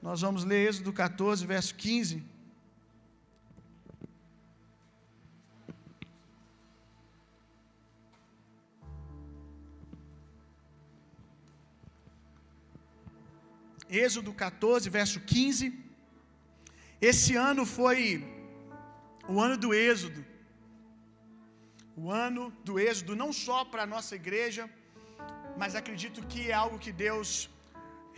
Nós vamos ler Êxodo 14, verso 15. Êxodo 14, verso 15. Esse ano foi o ano do Êxodo. O ano do Êxodo, não só para a nossa igreja, mas acredito que é algo que Deus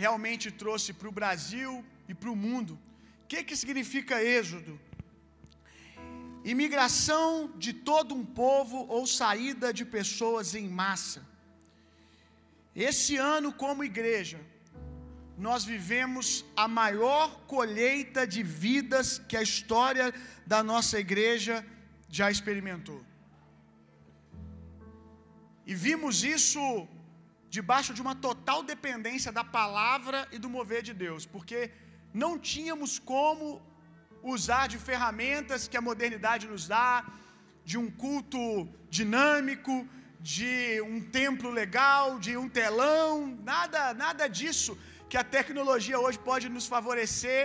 realmente trouxe para o Brasil e para o mundo. O que, que significa Êxodo? Imigração de todo um povo ou saída de pessoas em massa. Esse ano, como igreja, nós vivemos a maior colheita de vidas que a história da nossa igreja já experimentou. E vimos isso debaixo de uma total dependência da palavra e do mover de Deus, porque não tínhamos como usar de ferramentas que a modernidade nos dá, de um culto dinâmico, de um templo legal, de um telão, nada, nada disso que a tecnologia hoje pode nos favorecer,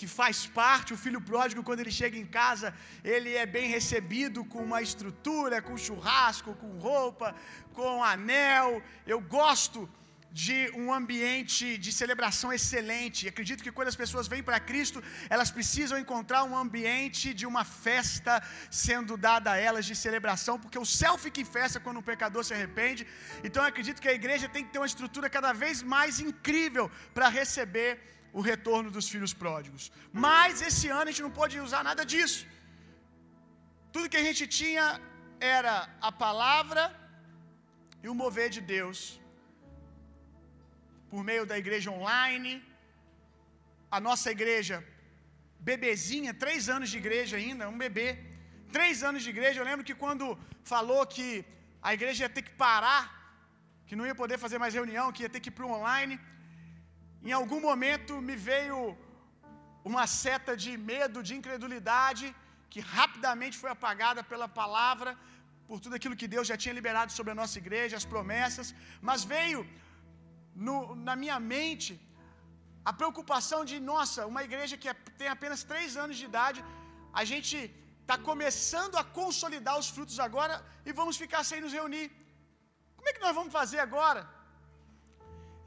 que faz parte. O filho pródigo, quando ele chega em casa, ele é bem recebido com uma estrutura, com churrasco, com roupa, com anel. Eu gosto de um ambiente de celebração excelente. Acredito que quando as pessoas vêm para Cristo, elas precisam encontrar um ambiente de uma festa sendo dada a elas de celebração, porque o céu fica em festa quando um pecador se arrepende. Então acredito que a igreja tem que ter uma estrutura cada vez mais incrível para receber o retorno dos filhos pródigos. Mas esse ano a gente não pode usar nada disso. Tudo que a gente tinha era a palavra e o mover de Deus por meio da igreja online. A nossa igreja, bebezinha, três anos de igreja ainda, um bebê. Três anos de igreja. Eu lembro que quando falou que a igreja ia ter que parar, que não ia poder fazer mais reunião, que ia ter que ir para o online, em algum momento me veio uma seta de medo, de incredulidade, que rapidamente foi apagada pela palavra, por tudo aquilo que Deus já tinha liberado sobre a nossa igreja, as promessas, mas veio no, na minha mente a preocupação de, nossa, uma igreja que é, tem apenas três anos de idade, a gente está começando a consolidar os frutos agora e vamos ficar sem nos reunir. Como é que nós vamos fazer agora?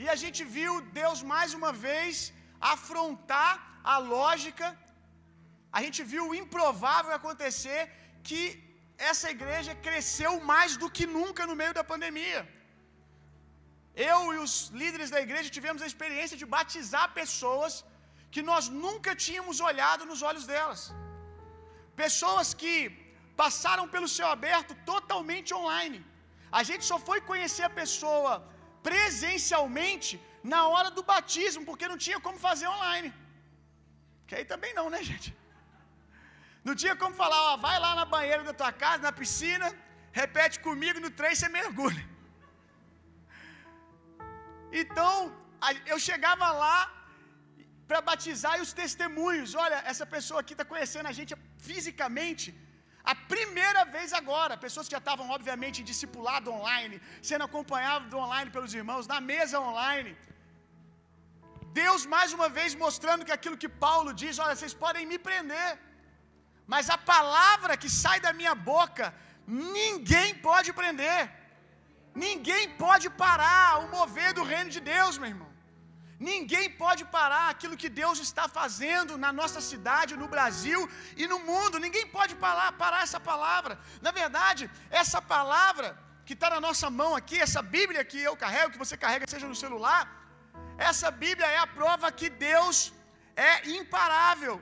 E a gente viu Deus mais uma vez afrontar a lógica, a gente viu o improvável acontecer, que essa igreja cresceu mais do que nunca no meio da pandemia. Eu e os líderes da igreja tivemos a experiência de batizar pessoas que nós nunca tínhamos olhado nos olhos delas. Pessoas que passaram pelo céu aberto totalmente online. A gente só foi conhecer a pessoa presencialmente na hora do batismo, porque não tinha como fazer online. Que aí também não, né, gente? Não tinha como falar, ó, vai lá na banheira da tua casa, na piscina, repete comigo, no três você mergulha. Então, eu chegava lá para batizar e os testemunhos, olha, essa pessoa aqui está conhecendo a gente fisicamente, a primeira vez agora, pessoas que já estavam, obviamente, discipulado online, sendo acompanhados online pelos irmãos, na mesa online. Deus, mais uma vez, mostrando que aquilo que Paulo diz: olha, vocês podem me prender, mas a palavra que sai da minha boca, ninguém pode prender, ninguém pode parar o mover do reino de Deus, meu irmão. Ninguém pode parar aquilo que Deus está fazendo na nossa cidade, no Brasil e no mundo. Ninguém pode parar, parar essa palavra. Na verdade, essa palavra que está na nossa mão aqui, essa Bíblia que eu carrego, que você carrega, seja no celular, essa Bíblia é a prova que Deus é imparável.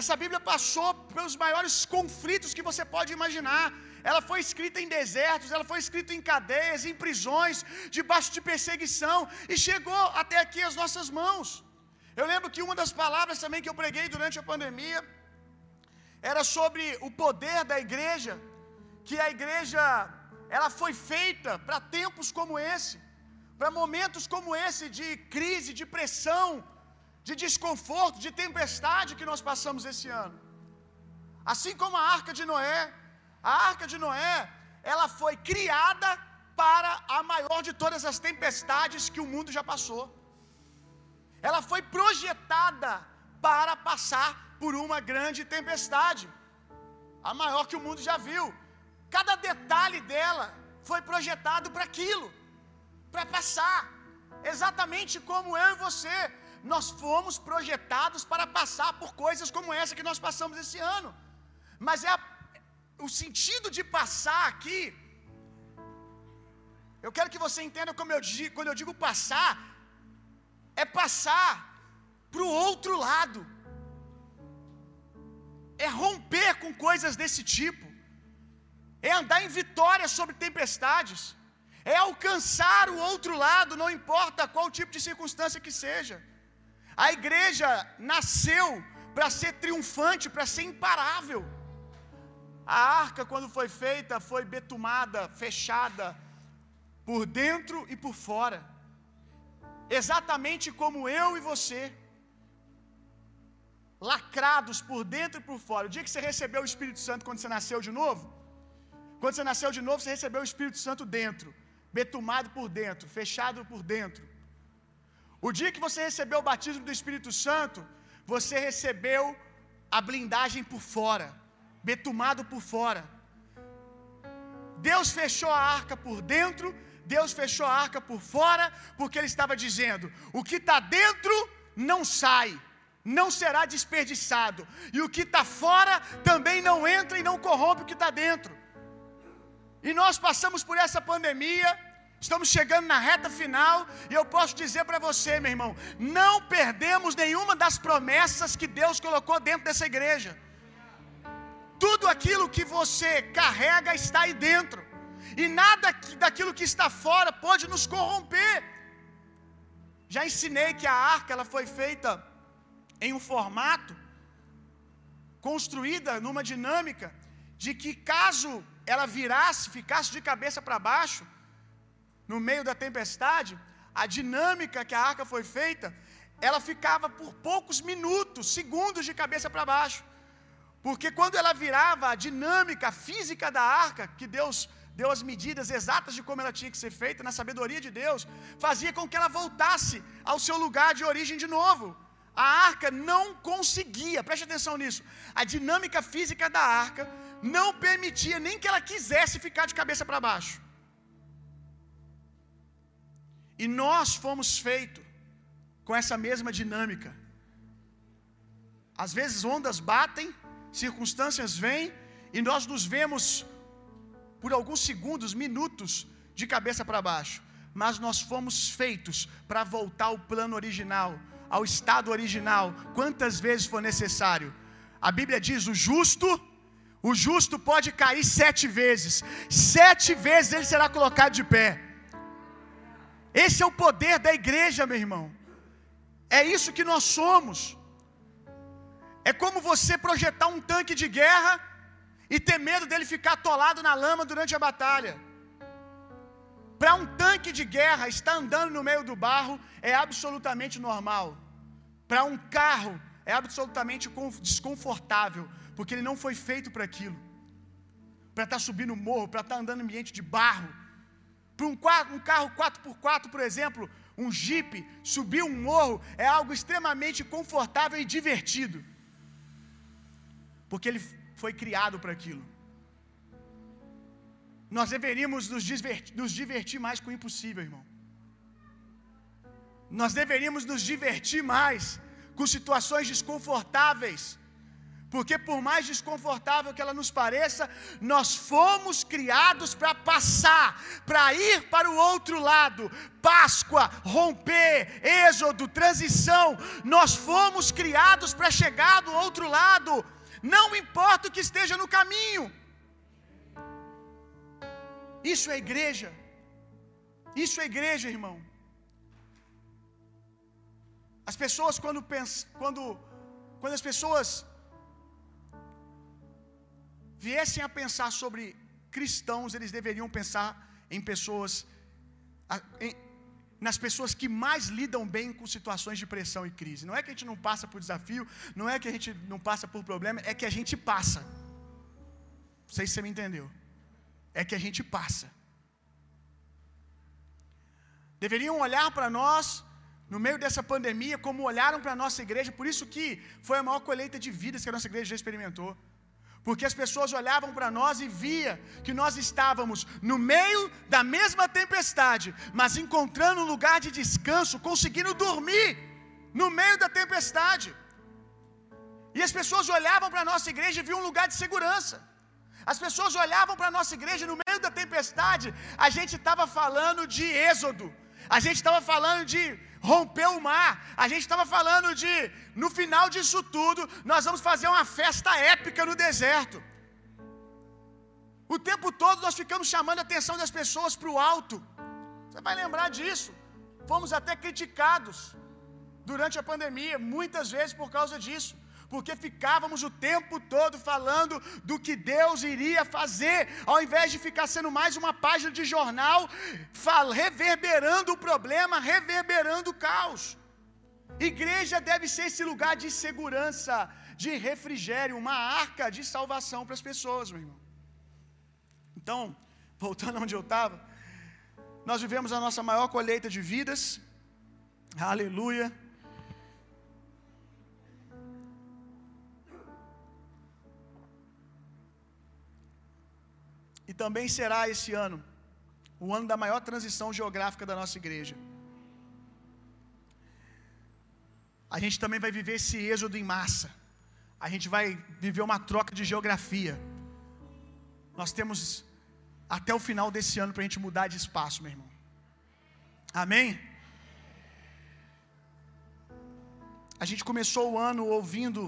Essa Bíblia passou pelos maiores conflitos que você pode imaginar ela foi escrita em desertos, ela foi escrita em cadeias, em prisões, debaixo de perseguição, e chegou até aqui as nossas mãos. Eu lembro que uma das palavras também que eu preguei durante a pandemia era sobre o poder da igreja, que a igreja ela foi feita para tempos como esse, para momentos como esse de crise, de pressão, de desconforto, de tempestade que nós passamos esse ano. Assim como a arca de Noé, a arca de Noé, ela foi criada para a maior de todas as tempestades que o mundo já passou. ela foi projetada para passar por uma grande tempestade, a maior que o mundo já viu. Cada detalhe dela foi projetado para aquilo, para passar. Exatamente como eu e você, nós fomos projetados para passar por coisas como essa que nós passamos esse ano. Mas é a, o sentido de passar aqui. Eu quero que você entenda como eu digo, quando eu digo passar, é passar para o outro lado, é romper com coisas desse tipo, é andar em vitória sobre tempestades, é alcançar o outro lado, não importa qual tipo de circunstância que seja. A igreja nasceu para ser triunfante, para ser imparável. A arca, quando foi feita, foi betumada, fechada, por dentro e por fora, exatamente como eu e você, lacrados por dentro e por fora. O dia que você recebeu o Espírito Santo quando você nasceu de novo, quando você nasceu de novo, você recebeu o Espírito Santo dentro, betumado por dentro, fechado por dentro. O dia que você recebeu o batismo do Espírito Santo, você recebeu a blindagem por fora, betumado por fora. Deus fechou a arca por dentro, Deus fechou a arca por fora, porque Ele estava dizendo: o que está dentro não sai, não será desperdiçado, e o que está fora também não entra e não corrompe o que está dentro. E nós passamos por essa pandemia, Estamos chegando na reta final e eu posso dizer para você, meu irmão, não perdemos nenhuma das promessas que Deus colocou dentro dessa igreja. Tudo aquilo que você carrega está aí dentro, e nada daquilo que está fora pode nos corromper. Já ensinei que a arca ela foi feita em um formato construída numa dinâmica de que caso ela virasse, ficasse de cabeça para baixo, no meio da tempestade, a dinâmica que a arca foi feita, ela ficava por poucos minutos, segundos de cabeça para baixo. Porque quando ela virava, a dinâmica física da arca, que Deus deu as medidas exatas de como ela tinha que ser feita, na sabedoria de Deus, fazia com que ela voltasse ao seu lugar de origem de novo. A arca não conseguia, preste atenção nisso. A dinâmica física da arca não permitia nem que ela quisesse ficar de cabeça para baixo. E nós fomos feitos com essa mesma dinâmica. Às vezes ondas batem, circunstâncias vêm, e nós nos vemos por alguns segundos, minutos, de cabeça para baixo. Mas nós fomos feitos para voltar ao plano original, ao estado original, quantas vezes for necessário. A Bíblia diz: o justo, o justo pode cair sete vezes, sete vezes ele será colocado de pé. Esse é o poder da igreja, meu irmão. É isso que nós somos. É como você projetar um tanque de guerra e ter medo dele ficar atolado na lama durante a batalha. Para um tanque de guerra estar andando no meio do barro é absolutamente normal. Para um carro é absolutamente desconfortável, porque ele não foi feito para aquilo. Para estar tá subindo morro, para estar tá andando em ambiente de barro. Para um, um carro 4x4, por exemplo, um Jeep, subir um morro é algo extremamente confortável e divertido. Porque ele foi criado para aquilo. Nós deveríamos nos divertir, nos divertir mais com o impossível, irmão. Nós deveríamos nos divertir mais com situações desconfortáveis porque por mais desconfortável que ela nos pareça, nós fomos criados para passar, para ir para o outro lado. Páscoa, romper, êxodo, transição. Nós fomos criados para chegar do outro lado. Não importa o que esteja no caminho. Isso é igreja. Isso é igreja, irmão. As pessoas quando pensam, quando quando as pessoas viessem a pensar sobre cristãos, eles deveriam pensar em pessoas, em, nas pessoas que mais lidam bem com situações de pressão e crise. Não é que a gente não passa por desafio, não é que a gente não passa por problema, é que a gente passa. Não sei se você me entendeu. É que a gente passa. Deveriam olhar para nós no meio dessa pandemia, como olharam para a nossa igreja, por isso que foi a maior colheita de vidas que a nossa igreja já experimentou. Porque as pessoas olhavam para nós e via que nós estávamos no meio da mesma tempestade, mas encontrando um lugar de descanso, conseguindo dormir no meio da tempestade. E as pessoas olhavam para a nossa igreja e viam um lugar de segurança. As pessoas olhavam para a nossa igreja no meio da tempestade, a gente estava falando de êxodo, a gente estava falando de romper o mar, a gente estava falando de, no final disso tudo, nós vamos fazer uma festa épica no deserto. O tempo todo nós ficamos chamando a atenção das pessoas para o alto. Você vai lembrar disso. Fomos até criticados durante a pandemia, muitas vezes por causa disso porque ficávamos o tempo todo falando do que Deus iria fazer, ao invés de ficar sendo mais uma página de jornal, reverberando o problema, reverberando o caos. Igreja deve ser esse lugar de segurança, de refrigério, uma arca de salvação para as pessoas, meu irmão. Então, voltando onde eu estava, nós vivemos a nossa maior colheita de vidas, aleluia. E também será esse ano o ano da maior transição geográfica da nossa igreja. A gente também vai viver esse êxodo em massa. A gente vai viver uma troca de geografia. Nós temos até o final desse ano para a gente mudar de espaço, meu irmão. Amém? A gente começou o ano ouvindo,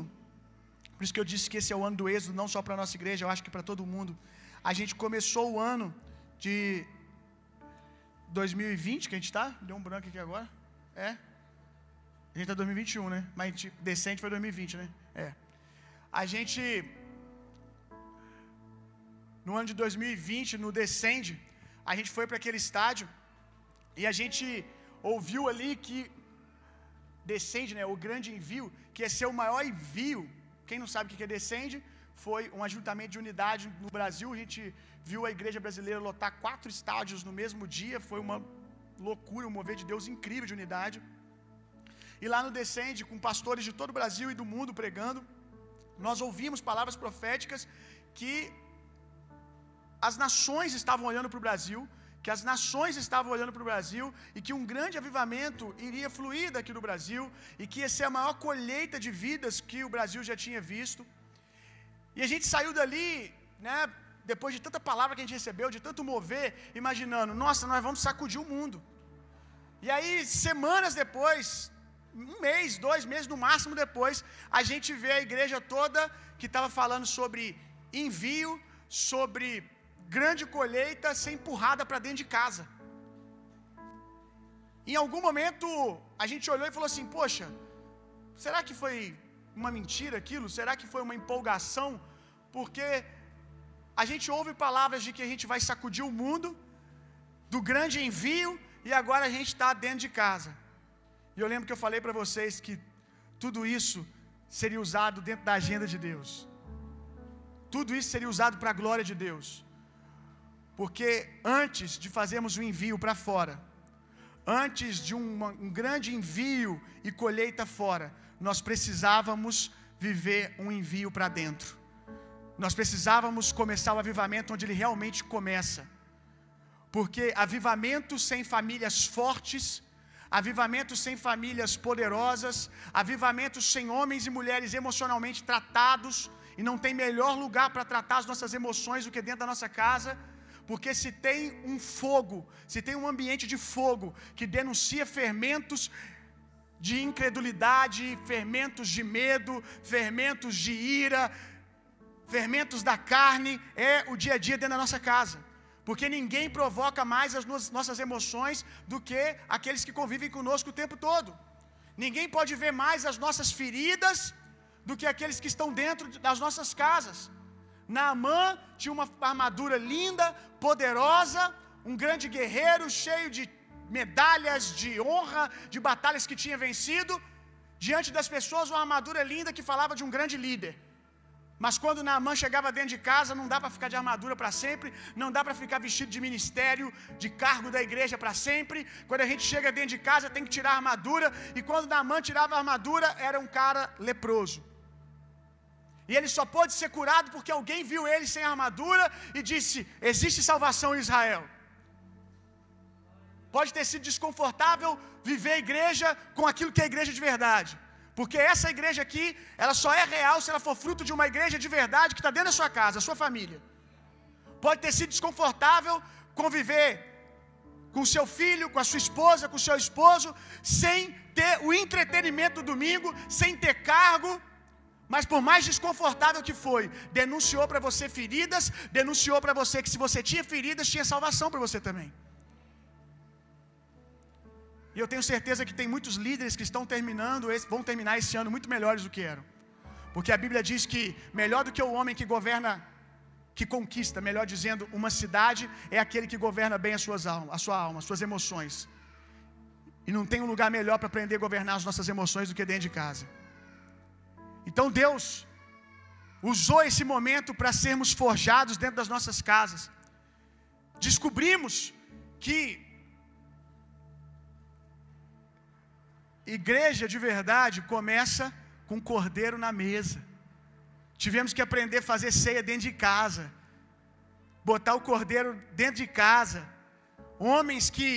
por isso que eu disse que esse é o ano do êxodo, não só para a nossa igreja, eu acho que para todo mundo. A gente começou o ano de 2020, que a gente está? Deu um branco aqui agora. É? A gente está em 2021, né? Mas decente foi 2020, né? É. A gente. No ano de 2020, no Descende, a gente foi para aquele estádio e a gente ouviu ali que Descende, né? O grande envio, que ia ser o maior envio. Quem não sabe o que é Descende? Foi um ajuntamento de unidade no Brasil. A gente viu a igreja brasileira lotar quatro estádios no mesmo dia. Foi uma loucura, um mover de Deus incrível de unidade. E lá no Descende, com pastores de todo o Brasil e do mundo pregando, nós ouvimos palavras proféticas que as nações estavam olhando para o Brasil, que as nações estavam olhando para o Brasil e que um grande avivamento iria fluir daqui do Brasil e que ia ser a maior colheita de vidas que o Brasil já tinha visto. E a gente saiu dali, né, depois de tanta palavra que a gente recebeu, de tanto mover, imaginando, nossa, nós vamos sacudir o mundo. E aí, semanas depois, um mês, dois meses no máximo depois, a gente vê a igreja toda que estava falando sobre envio, sobre grande colheita ser empurrada para dentro de casa. Em algum momento a gente olhou e falou assim: Poxa, será que foi uma mentira aquilo? Será que foi uma empolgação? Porque a gente ouve palavras de que a gente vai sacudir o mundo, do grande envio, e agora a gente está dentro de casa. E eu lembro que eu falei para vocês que tudo isso seria usado dentro da agenda de Deus. Tudo isso seria usado para a glória de Deus. Porque antes de fazermos o envio para fora, antes de um, um grande envio e colheita fora, nós precisávamos viver um envio para dentro. Nós precisávamos começar o avivamento onde ele realmente começa. Porque avivamento sem famílias fortes, avivamento sem famílias poderosas, avivamento sem homens e mulheres emocionalmente tratados, e não tem melhor lugar para tratar as nossas emoções do que dentro da nossa casa. Porque se tem um fogo, se tem um ambiente de fogo que denuncia fermentos de incredulidade, fermentos de medo, fermentos de ira, fermentos da carne, é o dia a dia dentro da nossa casa. Porque ninguém provoca mais as nossas emoções do que aqueles que convivem conosco o tempo todo. Ninguém pode ver mais as nossas feridas do que aqueles que estão dentro das nossas casas. Naamã tinha uma armadura linda, poderosa, um grande guerreiro cheio de medalhas de honra, de batalhas que tinha vencido, diante das pessoas, uma armadura linda que falava de um grande líder. Mas quando Naamã chegava dentro de casa, não dá para ficar de armadura para sempre, não dá para ficar vestido de ministério, de cargo da igreja para sempre. Quando a gente chega dentro de casa, tem que tirar a armadura, e quando Naamã tirava a armadura, era um cara leproso. E ele só pôde ser curado porque alguém viu ele sem armadura e disse: Existe salvação em Israel. Pode ter sido desconfortável viver a igreja com aquilo que é a igreja de verdade. Porque essa igreja aqui, ela só é real se ela for fruto de uma igreja de verdade que está dentro da sua casa, a sua família. Pode ter sido desconfortável conviver com seu filho, com a sua esposa, com o seu esposo, sem ter o entretenimento do domingo, sem ter cargo, mas por mais desconfortável que foi, denunciou para você feridas, denunciou para você que se você tinha feridas, tinha salvação para você também. E eu tenho certeza que tem muitos líderes que estão terminando, vão terminar esse ano muito melhores do que eram. Porque a Bíblia diz que melhor do que o homem que governa, que conquista, melhor dizendo, uma cidade, é aquele que governa bem as suas almas, a sua alma, as suas emoções. E não tem um lugar melhor para aprender a governar as nossas emoções do que dentro de casa. Então Deus usou esse momento para sermos forjados dentro das nossas casas. Descobrimos que Igreja de verdade começa com cordeiro na mesa. Tivemos que aprender a fazer ceia dentro de casa, botar o cordeiro dentro de casa. Homens que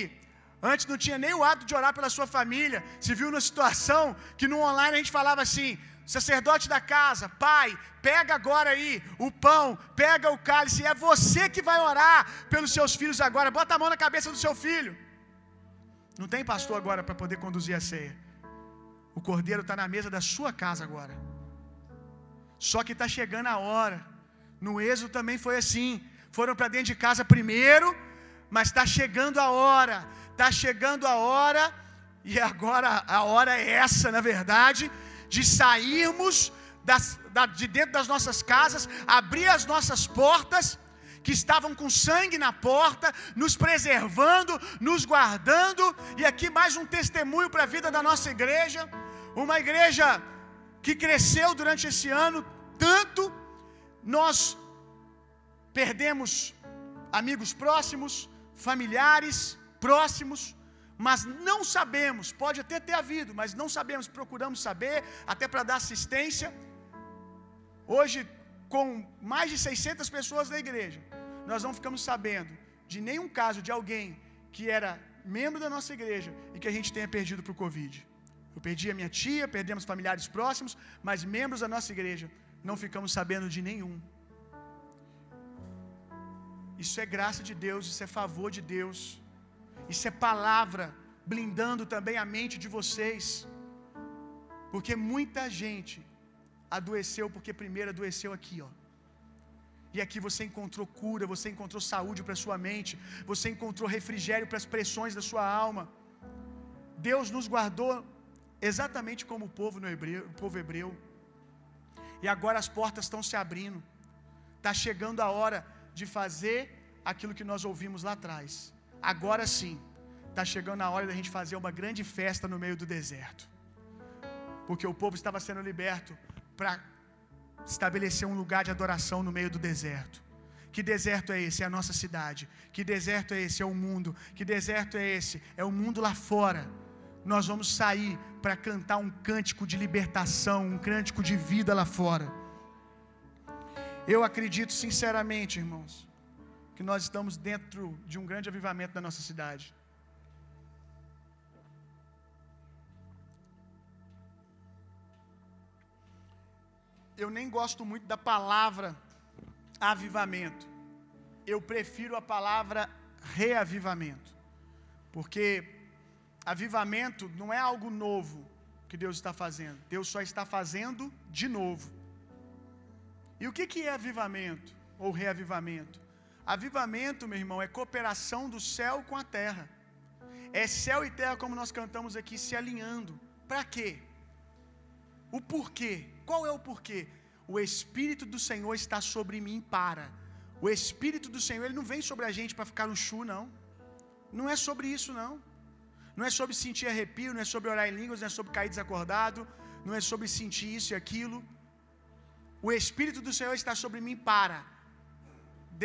antes não tinha nem o hábito de orar pela sua família, se viu numa situação que no online a gente falava assim: sacerdote da casa, pai, pega agora aí o pão, pega o cálice, é você que vai orar pelos seus filhos agora, bota a mão na cabeça do seu filho. Não tem pastor agora para poder conduzir a ceia. O cordeiro está na mesa da sua casa agora. Só que está chegando a hora. No Êxodo também foi assim. Foram para dentro de casa primeiro, mas está chegando a hora. Está chegando a hora, e agora a hora é essa, na verdade, de sairmos das, da, de dentro das nossas casas, abrir as nossas portas que estavam com sangue na porta, nos preservando, nos guardando, e aqui mais um testemunho para a vida da nossa igreja, uma igreja que cresceu durante esse ano tanto, nós perdemos amigos próximos, familiares próximos, mas não sabemos, pode até ter havido, mas não sabemos, procuramos saber, até para dar assistência. Hoje, com mais de 600 pessoas na igreja, nós não ficamos sabendo de nenhum caso de alguém que era membro da nossa igreja e que a gente tenha perdido para o Covid. Eu perdi a minha tia, perdemos familiares próximos, mas membros da nossa igreja não ficamos sabendo de nenhum. Isso é graça de Deus, isso é favor de Deus, isso é palavra blindando também a mente de vocês, porque muita gente adoeceu porque primeiro adoeceu aqui, ó. E aqui você encontrou cura, você encontrou saúde para sua mente, você encontrou refrigério para as pressões da sua alma. Deus nos guardou exatamente como o povo no hebreu, o povo hebreu. E agora as portas estão se abrindo. Está chegando a hora de fazer aquilo que nós ouvimos lá atrás. Agora sim, está chegando a hora da gente fazer uma grande festa no meio do deserto. Porque o povo estava sendo liberto para estabelecer um lugar de adoração no meio do deserto. Que deserto é esse? É a nossa cidade. Que deserto é esse? É o mundo. Que deserto é esse? É o mundo lá fora. Nós vamos sair para cantar um cântico de libertação, um cântico de vida lá fora. Eu acredito sinceramente, irmãos, que nós estamos dentro de um grande avivamento da nossa cidade. Eu nem gosto muito da palavra avivamento. Eu prefiro a palavra reavivamento. Porque avivamento não é algo novo que Deus está fazendo. Deus só está fazendo de novo. E o que, que é avivamento ou reavivamento? Avivamento, meu irmão, é cooperação do céu com a terra. É céu e terra, como nós cantamos aqui, se alinhando. Para quê? O porquê? Qual é o porquê? O Espírito do Senhor está sobre mim para. O Espírito do Senhor, ele não vem sobre a gente para ficar no chu, não. Não é sobre isso, não. Não é sobre sentir arrepio, não é sobre orar em línguas, não é sobre cair desacordado, não é sobre sentir isso e aquilo. o Espírito do Senhor está sobre mim para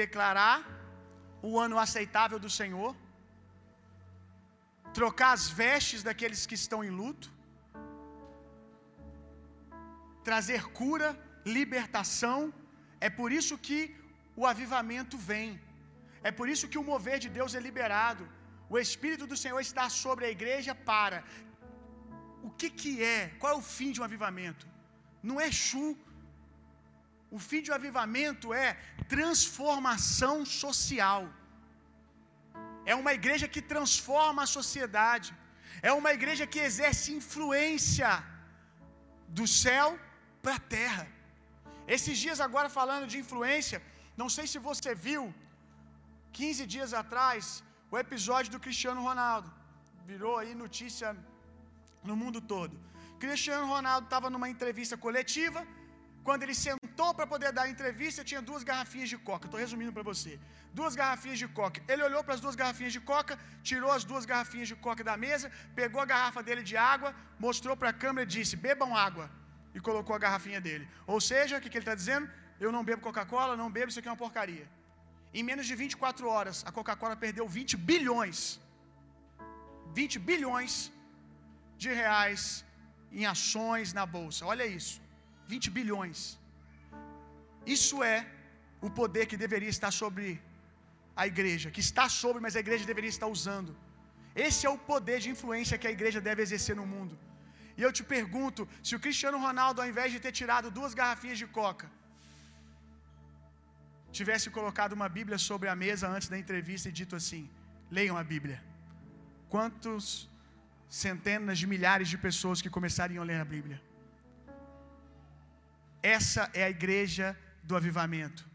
declarar o ano aceitável do Senhor, trocar as vestes daqueles que estão em luto, trazer cura, libertação. É por isso que o avivamento vem. É por isso que o mover de Deus é liberado. O Espírito do Senhor está sobre a igreja para. O que que é? Qual é o fim de um avivamento? Não é chu. O fim de um avivamento é transformação social. É uma igreja que transforma a sociedade. É uma igreja que exerce influência do céu para a terra. Esses dias agora falando de influência, não sei se você viu, 15 dias atrás, o episódio do Cristiano Ronaldo. Virou aí notícia no mundo todo. Cristiano Ronaldo estava numa entrevista coletiva. Quando ele sentou para poder dar a entrevista, tinha duas garrafinhas de coca. Estou resumindo para você. Duas garrafinhas de coca. Ele olhou para as duas garrafinhas de coca, tirou as duas garrafinhas de coca da mesa, pegou a garrafa dele de água, mostrou para a câmera e disse: Bebam água. E colocou a garrafinha dele. Ou seja, o que, que ele está dizendo? Eu não bebo Coca-Cola, não bebo, isso aqui é uma porcaria. Em menos de 24 horas, a Coca-Cola perdeu 20 bilhões. 20 bilhões de reais em ações na bolsa. Olha isso. 20 bilhões. Isso é o poder que deveria estar sobre a igreja, que está sobre, mas a igreja deveria estar usando. Esse é o poder de influência que a igreja deve exercer no mundo. E eu te pergunto: se o Cristiano Ronaldo, ao invés de ter tirado duas garrafinhas de coca, tivesse colocado uma Bíblia sobre a mesa antes da entrevista e dito assim: leiam a Bíblia. Quantos centenas de milhares de pessoas que começariam a ler a Bíblia? Essa é a igreja do avivamento.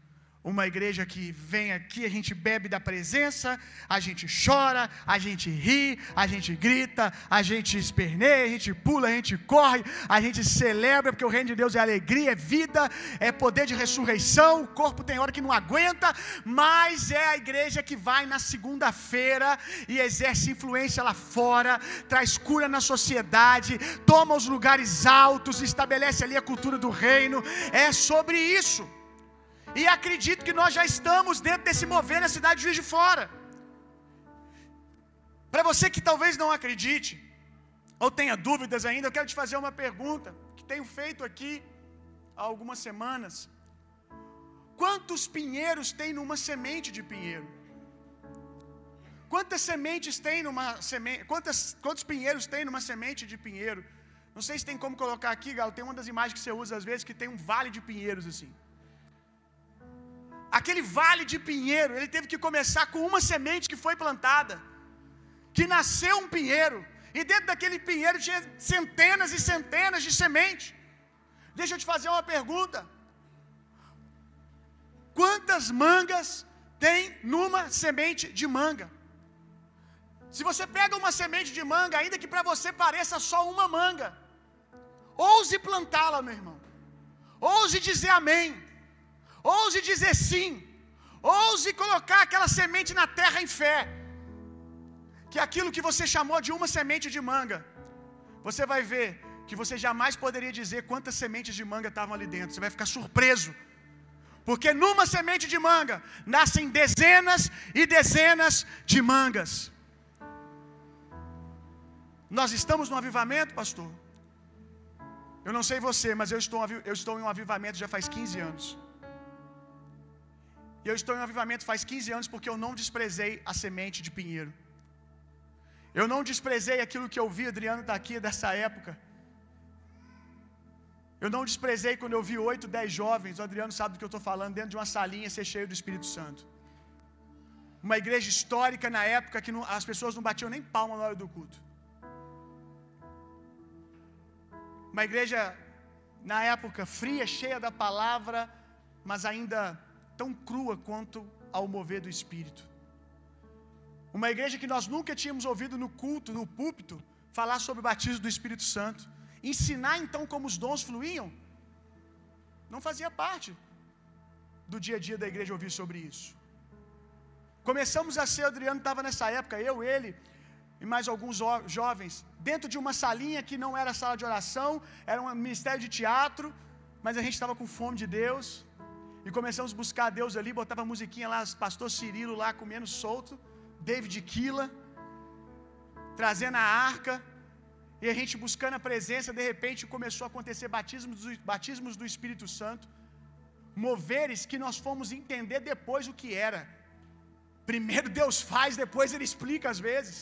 Uma igreja que vem aqui, a gente bebe da presença, a gente chora, a gente ri, a gente grita, a gente esperneia, a gente pula, a gente corre, a gente celebra, porque o reino de Deus é alegria, é vida, é poder de ressurreição. O corpo tem hora que não aguenta, mas é a igreja que vai na segunda-feira e exerce influência lá fora, traz cura na sociedade, toma os lugares altos, estabelece ali a cultura do reino. É sobre isso. E acredito que nós já estamos dentro desse mover na cidade de Juiz de Fora. Para você que talvez não acredite, ou tenha dúvidas ainda, eu quero te fazer uma pergunta que tenho feito aqui há algumas semanas. Quantos pinheiros tem numa semente de pinheiro? Quantas sementes tem numa semente? Quantas, quantos pinheiros tem numa semente de pinheiro? Não sei se tem como colocar aqui, Galo. Tem uma das imagens que você usa às vezes que tem um vale de pinheiros assim. Aquele vale de pinheiro, ele teve que começar com uma semente que foi plantada, que nasceu um pinheiro, e dentro daquele pinheiro tinha centenas e centenas de sementes. Deixa eu te fazer uma pergunta: quantas mangas tem numa semente de manga? Se você pega uma semente de manga, ainda que para você pareça só uma manga, ouse plantá-la, meu irmão. Ouse dizer amém. Ouse dizer sim. Ouse colocar aquela semente na terra em fé. Que aquilo que você chamou de uma semente de manga, você vai ver que você jamais poderia dizer quantas sementes de manga estavam ali dentro. Você vai ficar surpreso. Porque numa semente de manga nascem dezenas e dezenas de mangas. Nós estamos no avivamento, pastor? Eu não sei você, mas eu estou, eu estou em um avivamento já faz 15 anos. E eu estou em um avivamento faz 15 anos porque eu não desprezei a semente de pinheiro. Eu não desprezei aquilo que eu vi, Adriano está aqui dessa época. Eu não desprezei quando eu vi oito, dez jovens, o Adriano sabe do que eu estou falando, dentro de uma salinha ser cheio do Espírito Santo. Uma igreja histórica na época que não, as pessoas não batiam nem palma na hora do culto. Uma igreja na época fria, cheia da palavra, mas ainda tão crua quanto ao mover do Espírito. Uma igreja que nós nunca tínhamos ouvido no culto, no púlpito, falar sobre o batismo do Espírito Santo. Ensinar então como os dons fluíam, não fazia parte do dia a dia da igreja ouvir sobre isso. Começamos a ser, Adriano estava nessa época, eu, ele e mais alguns jovens, dentro de uma salinha que não era sala de oração, era um ministério de teatro, mas a gente estava com fome de Deus e começamos a buscar Deus ali, botava a musiquinha lá, pastor Cirilo lá comendo solto, David Kila trazendo a arca, e a gente buscando a presença, de repente começou a acontecer batismos do, batismos do Espírito Santo, moveres que nós fomos entender depois o que era. Primeiro Deus faz, depois Ele explica às vezes.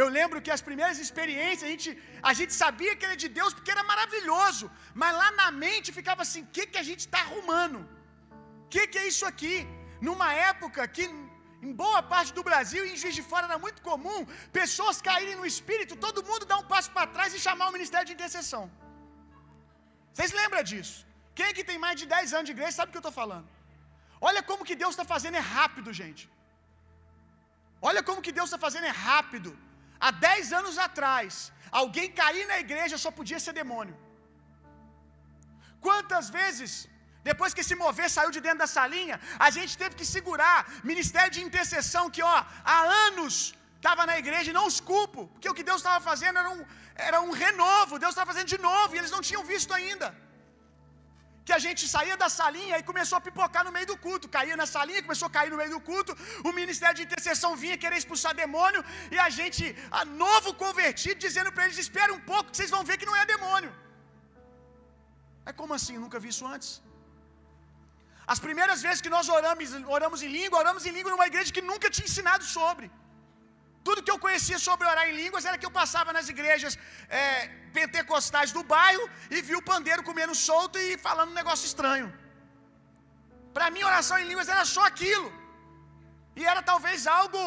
Eu lembro que as primeiras experiências a gente, a gente sabia que era de Deus porque era maravilhoso, mas lá na mente ficava assim: o que, que a gente está arrumando? O que, que é isso aqui? Numa época que em boa parte do Brasil e em Juiz de Fora era muito comum pessoas caírem no espírito, todo mundo dar um passo para trás e chamar o ministério de intercessão. Vocês lembram disso? Quem é que tem mais de 10 anos de igreja sabe o que eu estou falando. Olha como que Deus está fazendo é rápido, gente. Olha como que Deus está fazendo é rápido. Há 10 anos atrás, alguém cair na igreja só podia ser demônio. Quantas vezes, depois que se mover saiu de dentro da salinha, a gente teve que segurar ministério de intercessão que, ó, há anos estava na igreja e não os culpo, porque o que Deus estava fazendo era um, era um renovo, Deus estava fazendo de novo e eles não tinham visto ainda que a gente saía da salinha e começou a pipocar no meio do culto. Caía na salinha, começou a cair no meio do culto. O ministério de intercessão vinha querer expulsar demônio. E a gente, a novo convertido, dizendo para eles: espera um pouco, que vocês vão ver que não é demônio. É como assim? Eu nunca vi isso antes. As primeiras vezes que nós oramos, oramos em língua, oramos em língua numa igreja que nunca tinha ensinado sobre. Tudo que eu conhecia sobre orar em línguas era que eu passava nas igrejas é, pentecostais do bairro e vi o pandeiro comendo solto e falando um negócio estranho. Para mim, oração em línguas era só aquilo. E era talvez algo,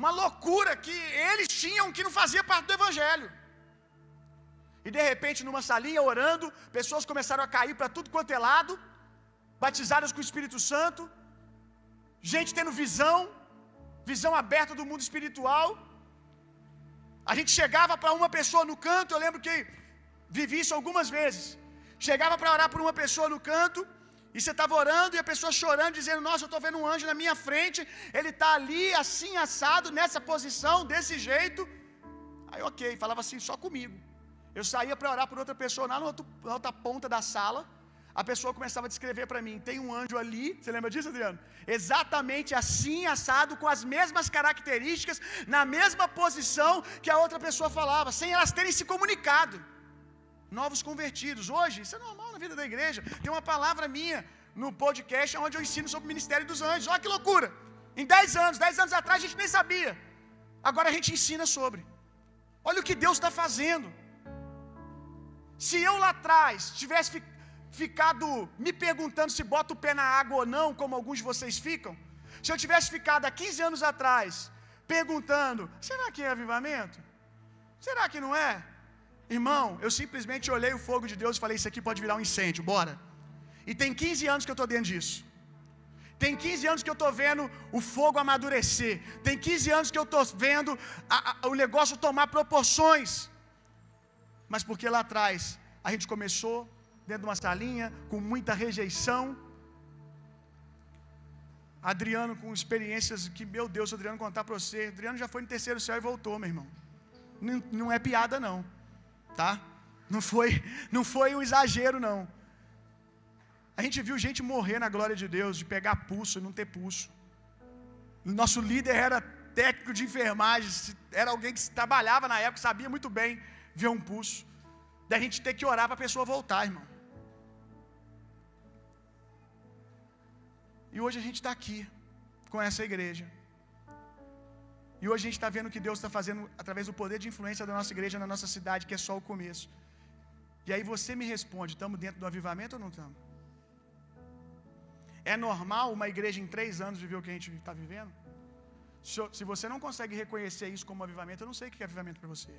uma loucura que eles tinham que não fazia parte do evangelho. E de repente, numa salinha orando, pessoas começaram a cair para tudo quanto é lado, batizadas com o Espírito Santo, gente tendo visão, visão aberta do mundo espiritual. A gente chegava para uma pessoa no canto, eu lembro que vivi isso algumas vezes. Chegava para orar por uma pessoa no canto, e você estava orando e a pessoa chorando, dizendo: Nossa, eu estou vendo um anjo na minha frente, ele está ali, assim, assado, nessa posição, desse jeito. Aí, ok, falava assim, só comigo. Eu saía para orar por outra pessoa lá na outra ponta da sala a pessoa começava a descrever para mim: tem um anjo ali, você lembra disso, Adriano? Exatamente assim, assado, com as mesmas características, na mesma posição que a outra pessoa falava, sem elas terem se comunicado. Novos convertidos. Hoje, isso é normal na vida da igreja. Tem uma palavra minha no podcast onde eu ensino sobre o ministério dos anjos. Olha que loucura! Em 10 anos, 10 anos atrás a gente nem sabia. Agora a gente ensina sobre. Olha o que Deus está fazendo. Se eu lá atrás tivesse ficado me perguntando se bota o pé na água ou não, como alguns de vocês ficam, se eu tivesse ficado há 15 anos atrás perguntando: será que é avivamento? Será que não é? Irmão, eu simplesmente olhei o fogo de Deus e falei: Isso aqui pode virar um incêndio, bora. E tem 15 anos que eu estou dentro disso. Tem 15 anos que eu estou vendo o fogo amadurecer. Tem 15 anos que eu estou vendo a, a, o negócio tomar proporções. Mas porque lá atrás a gente começou dentro de uma salinha, com muita rejeição. Adriano com experiências que, meu Deus, Adriano contar para você. Adriano já foi no terceiro céu e voltou, meu irmão. Não, é piada, não. Tá? Não foi, não foi um exagero, não. A gente viu gente morrer na glória de Deus, de pegar pulso e não ter pulso. Nosso líder era técnico de enfermagem, era alguém que trabalhava na época, sabia muito bem ver um pulso. Da gente ter que orar para a pessoa voltar, irmão. E hoje a gente está aqui com essa igreja. E hoje a gente está vendo o que Deus está fazendo através do poder de influência da nossa igreja na nossa cidade, que é só o começo. E aí você me responde: estamos dentro do avivamento ou não estamos? É normal uma igreja em três anos viver o que a gente está vivendo? Se você não consegue reconhecer isso como avivamento, eu não sei o que é avivamento para você.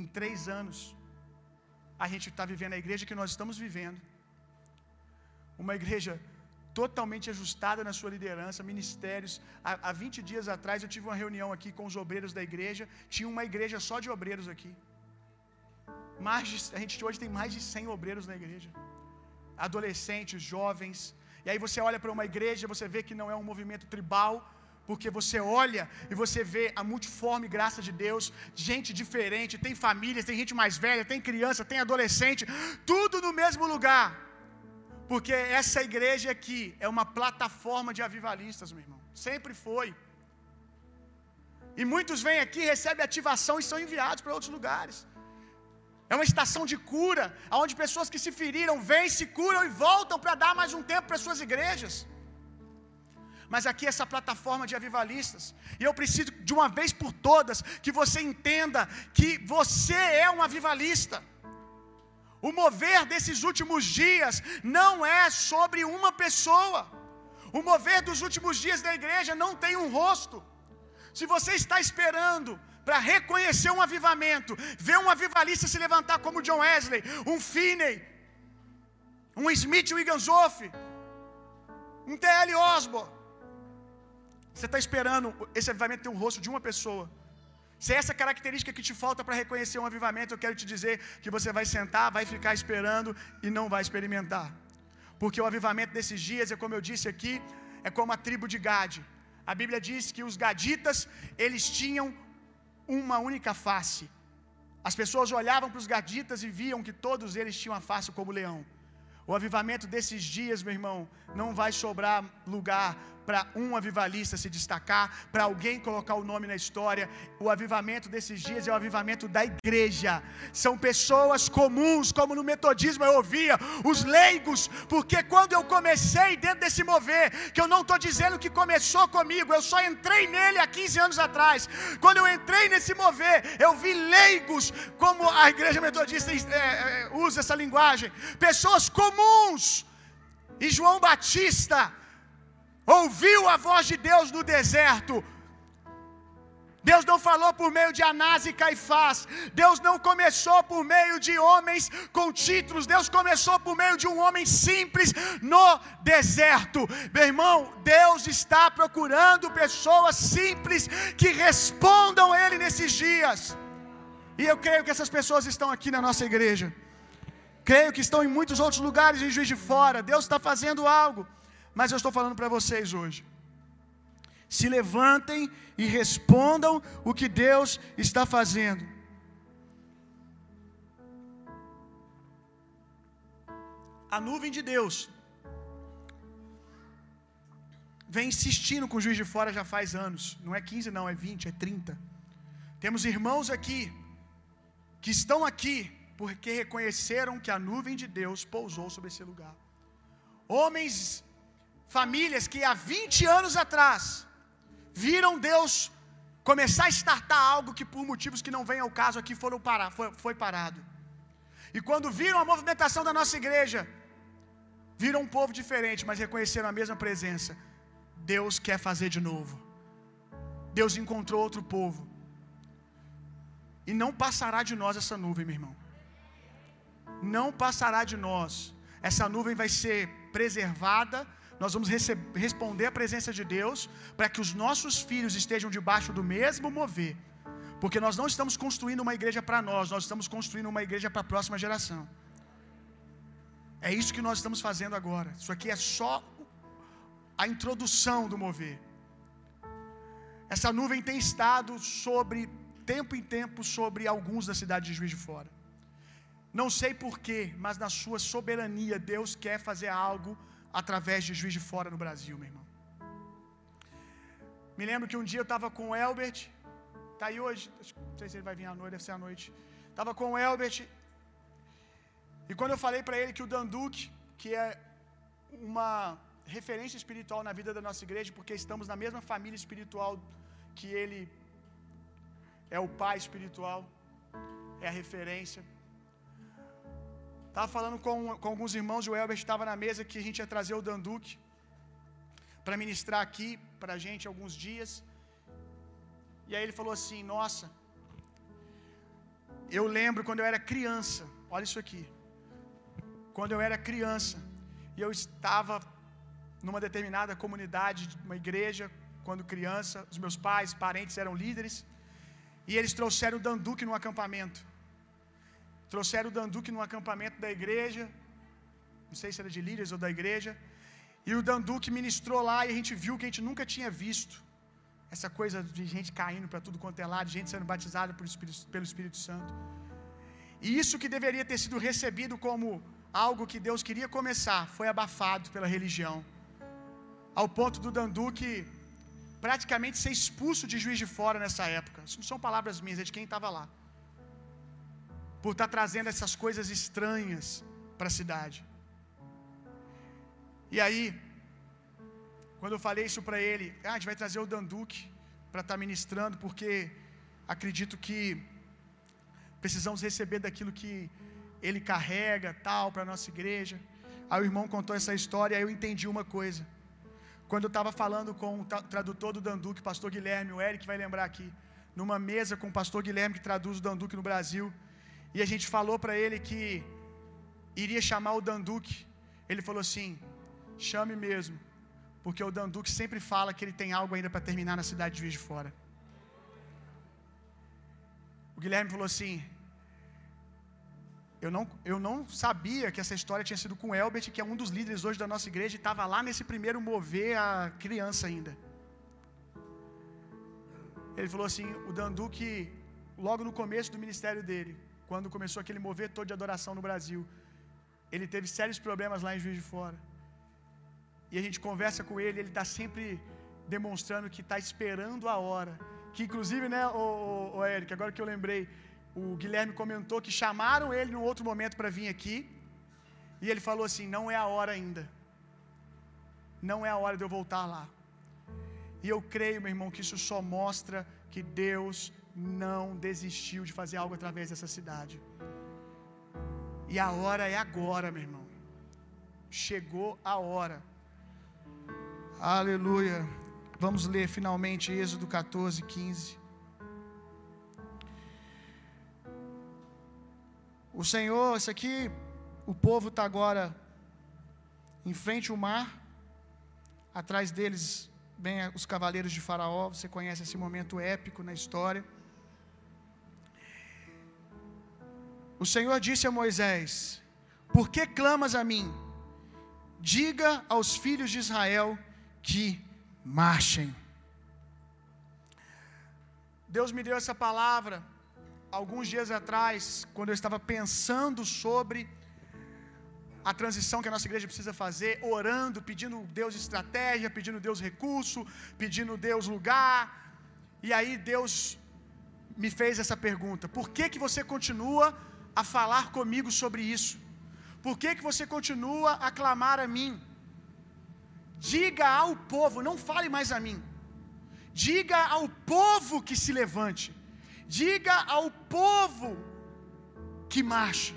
Em três anos, a gente está vivendo a igreja que nós estamos vivendo. Uma igreja totalmente ajustada na sua liderança, ministérios. Há, há 20 dias atrás eu tive uma reunião aqui com os obreiros da igreja, tinha uma igreja só de obreiros aqui. Mais de, a gente hoje tem mais de 100 obreiros na igreja. Adolescentes, jovens. E aí você olha para uma igreja, você vê que não é um movimento tribal, porque você olha e você vê a multiforme graça de Deus, gente diferente, tem famílias, tem gente mais velha, tem criança, tem adolescente, tudo no mesmo lugar. Porque essa igreja aqui é uma plataforma de avivalistas, meu irmão. Sempre foi. E muitos vêm aqui, recebem ativação e são enviados para outros lugares. É uma estação de cura, onde pessoas que se feriram vêm, se curam e voltam para dar mais um tempo para suas igrejas. Mas aqui essa plataforma de avivalistas, e eu preciso de uma vez por todas que você entenda que você é um avivalista. O mover desses últimos dias não é sobre uma pessoa. O mover dos últimos dias da igreja não tem um rosto. Se você está esperando para reconhecer um avivamento, ver um avivalista se levantar como John Wesley, um Finney, um Smith Wigglesworth, um T.L. Osborne, você está esperando esse avivamento ter o rosto de uma pessoa. Se é essa característica que te falta para reconhecer um avivamento, eu quero te dizer que você vai sentar, vai ficar esperando e não vai experimentar. Porque o avivamento desses dias, é como eu disse aqui, é como a tribo de Gade. A Bíblia diz que os gaditas, eles tinham uma única face. As pessoas olhavam para os gaditas e viam que todos eles tinham a face como leão. O avivamento desses dias, meu irmão, não vai sobrar lugar para um avivalista se destacar, para alguém colocar o nome na história. O avivamento desses dias é o avivamento da igreja. São pessoas comuns, como no metodismo eu ouvia, os leigos, porque quando eu comecei dentro desse mover, que eu não estou dizendo que começou comigo, eu só entrei nele há 15 anos atrás. Quando eu entrei nesse mover, eu vi leigos, como a igreja metodista é, é, usa essa linguagem, pessoas comuns. E João Batista, ouviu a voz de Deus no deserto. Deus não falou por meio de Anás e Caifás. Deus não começou por meio de homens com títulos. Deus começou por meio de um homem simples no deserto. Meu irmão, Deus está procurando pessoas simples que respondam a Ele nesses dias. E eu creio que essas pessoas estão aqui na nossa igreja. Creio que estão em muitos outros lugares em Juiz de Fora. Deus está fazendo algo. Mas eu estou falando para vocês hoje. Se levantem e respondam o que Deus está fazendo. A nuvem de Deus vem insistindo com o juiz de fora já faz anos. Não é 15, não, é 20, é 30. Temos irmãos aqui que estão aqui porque reconheceram que a nuvem de Deus pousou sobre esse lugar. Homens famílias que há 20 anos atrás viram Deus começar a startar algo que por motivos que não vem ao caso aqui foram parar, foi, foi parado. E quando viram a movimentação da nossa igreja, viram um povo diferente, mas reconheceram a mesma presença. Deus quer fazer de novo. Deus encontrou outro povo. E não passará de nós essa nuvem, meu irmão. Não passará de nós. Essa nuvem vai ser preservada nós vamos responder à presença de Deus para que os nossos filhos estejam debaixo do mesmo mover. Porque nós não estamos construindo uma igreja para nós, nós estamos construindo uma igreja para a próxima geração. É isso que nós estamos fazendo agora. Isso aqui é só a introdução do mover. Essa nuvem tem estado sobre, tempo em tempo, sobre alguns da cidade de Juiz de Fora. Não sei porquê, mas na sua soberania, Deus quer fazer algo através de Juiz de Fora no Brasil, meu irmão. Me lembro que um dia eu estava com o Elbert, tá aí hoje, não sei se ele vai vir à noite, deve ser à noite. Estava com o Elbert, e quando eu falei para ele que o Danduk, que é uma referência espiritual na vida da nossa igreja, porque estamos na mesma família espiritual que ele é o pai espiritual, é a referência. Estava falando com, com alguns irmãos, o Elbert estava na mesa que a gente ia trazer o Danduque para ministrar aqui para a gente alguns dias. E aí ele falou assim: Nossa, eu lembro quando eu era criança, olha isso aqui. Quando eu era criança, e eu estava numa determinada comunidade, uma igreja, quando criança, os meus pais, parentes eram líderes, e eles trouxeram o Danduque no acampamento. Trouxeram o Danduque num acampamento da igreja. Não sei se era de líderes ou da igreja. E o Danduque ministrou lá e a gente viu que a gente nunca tinha visto. Essa coisa de gente caindo para tudo quanto é lado, gente sendo batizada Espírito, pelo Espírito Santo. E isso que deveria ter sido recebido como algo que Deus queria começar foi abafado pela religião, ao ponto do Danduque praticamente ser expulso de Juiz de Fora nessa época. Isso não são palavras minhas, é de quem estava lá. Por estar tá trazendo essas coisas estranhas para a cidade. E aí, quando eu falei isso para ele, ah, a gente vai trazer o Danduque para estar tá ministrando, porque acredito que precisamos receber daquilo que ele carrega, tal, para a nossa igreja. Aí o irmão contou essa história, aí eu entendi uma coisa. Quando eu estava falando com o tradutor do Danduque, pastor Guilherme, o Eric vai lembrar aqui, numa mesa com o pastor Guilherme que traduz o Danduque no Brasil, e a gente falou para ele que iria chamar o Danduque. Ele falou assim: chame mesmo, porque o Danduque sempre fala que ele tem algo ainda para terminar na cidade de Juiz de Fora. O Guilherme falou assim: eu não, eu não sabia que essa história tinha sido com o Elbert, que é um dos líderes hoje da nossa igreja, e estava lá nesse primeiro mover a criança ainda. Ele falou assim: o Danduque, logo no começo do ministério dele, quando começou aquele mover todo de adoração no Brasil, ele teve sérios problemas lá em Juiz de Fora. E a gente conversa com ele, ele está sempre demonstrando que está esperando a hora. Que inclusive, né, o, o, o Eric, agora que eu lembrei, o Guilherme comentou que chamaram ele num outro momento para vir aqui. E ele falou assim: não é a hora ainda. Não é a hora de eu voltar lá. E eu creio, meu irmão, que isso só mostra que Deus não desistiu de fazer algo através dessa cidade. E a hora é agora, meu irmão. Chegou a hora. Aleluia. Vamos ler finalmente Êxodo 14, 15. O Senhor, isso aqui, o povo está agora em frente ao mar, atrás deles vem os cavaleiros de Faraó. Você conhece esse momento épico na história. O Senhor disse a Moisés: Por que clamas a mim? Diga aos filhos de Israel que marchem. Deus me deu essa palavra alguns dias atrás, quando eu estava pensando sobre a transição que a nossa igreja precisa fazer, orando, pedindo Deus estratégia, pedindo Deus recurso, pedindo Deus lugar. E aí Deus me fez essa pergunta: por que que você continua a falar comigo sobre isso? Por que que você continua a clamar a mim? Diga ao povo, não fale mais a mim. Diga ao povo que se levante. Diga ao povo que marche.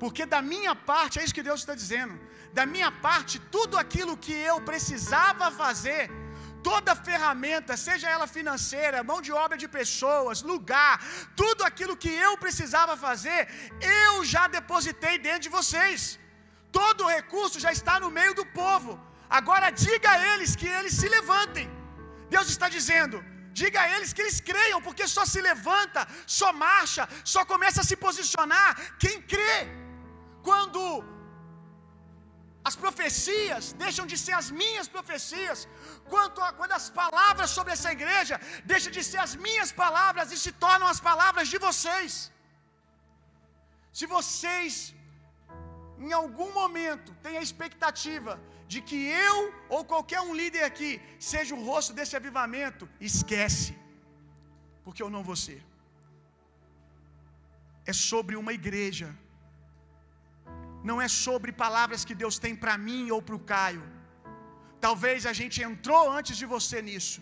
Porque da minha parte, é isso que Deus está dizendo. Da minha parte, tudo aquilo que eu precisava fazer, toda ferramenta, seja ela financeira, mão de obra de pessoas, lugar, tudo aquilo que eu precisava fazer, eu já depositei dentro de vocês. Todo o recurso já está no meio do povo. Agora diga a eles que eles se levantem. Deus está dizendo: diga a eles que eles creiam, porque só se levanta, só marcha, só começa a se posicionar quem crê. Quando as profecias deixam de ser as minhas profecias, quando, a, quando as palavras sobre essa igreja deixam de ser as minhas palavras e se tornam as palavras de vocês. Se vocês, em algum momento, têm a expectativa de que eu ou qualquer um líder aqui seja o rosto desse avivamento, esquece, porque eu não vou ser. É sobre uma igreja, não é sobre palavras que Deus tem para mim ou para o Caio. Talvez a gente entrou antes de você nisso,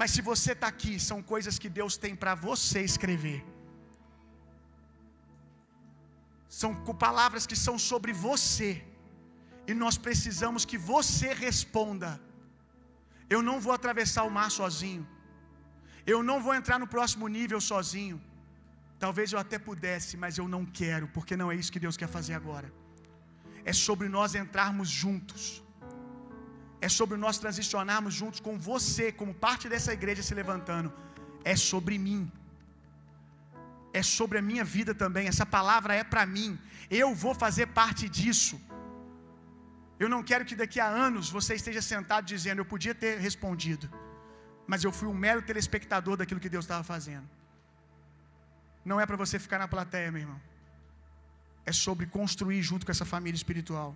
mas se você está aqui, são coisas que Deus tem para você escrever. São palavras que são sobre você. E nós precisamos que você responda. Eu não vou atravessar o mar sozinho. Eu não vou entrar no próximo nível sozinho. Talvez eu até pudesse, mas eu não quero, porque não é isso que Deus quer fazer agora. É sobre nós entrarmos juntos. É sobre nós transicionarmos juntos com você, como parte dessa igreja se levantando. É sobre mim. É sobre a minha vida também. Essa palavra é para mim. Eu vou fazer parte disso. Eu não quero que daqui a anos você esteja sentado dizendo: Eu podia ter respondido, mas eu fui um mero telespectador daquilo que Deus estava fazendo. Não é para você ficar na plateia, meu irmão. é sobre construir junto com essa família espiritual.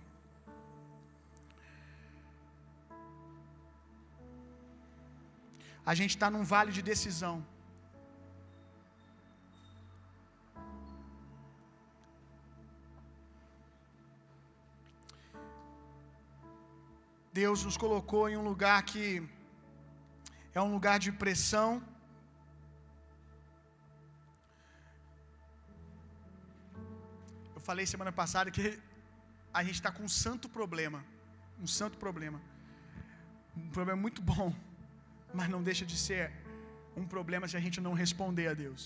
A gente está num vale de decisão. Deus nos colocou em um lugar que é um lugar de pressão. Falei semana passada que a gente está com um santo problema. Um santo problema. Um problema muito bom, mas não deixa de ser um problema se a gente não responder a Deus.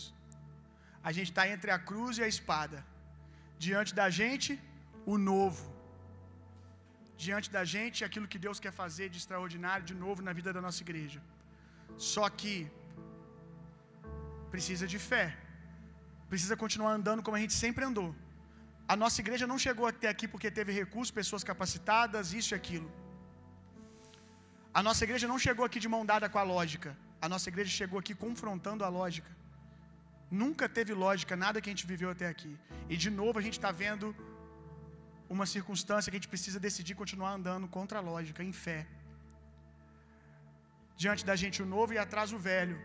A gente está entre a cruz e a espada. Diante da gente, o novo diante da gente aquilo que Deus quer fazer de extraordinário de novo na vida da nossa igreja. Só que precisa de fé. Precisa continuar andando como a gente sempre andou. A nossa igreja não chegou até aqui porque teve recursos, pessoas capacitadas, isso e aquilo. A nossa igreja não chegou aqui de mão dada com a lógica. A nossa igreja chegou aqui confrontando a lógica. Nunca teve lógica nada que a gente viveu até aqui. E de novo a gente está vendo uma circunstância que a gente precisa decidir continuar andando contra a lógica, em fé. Diante da gente o novo e atrás o velho.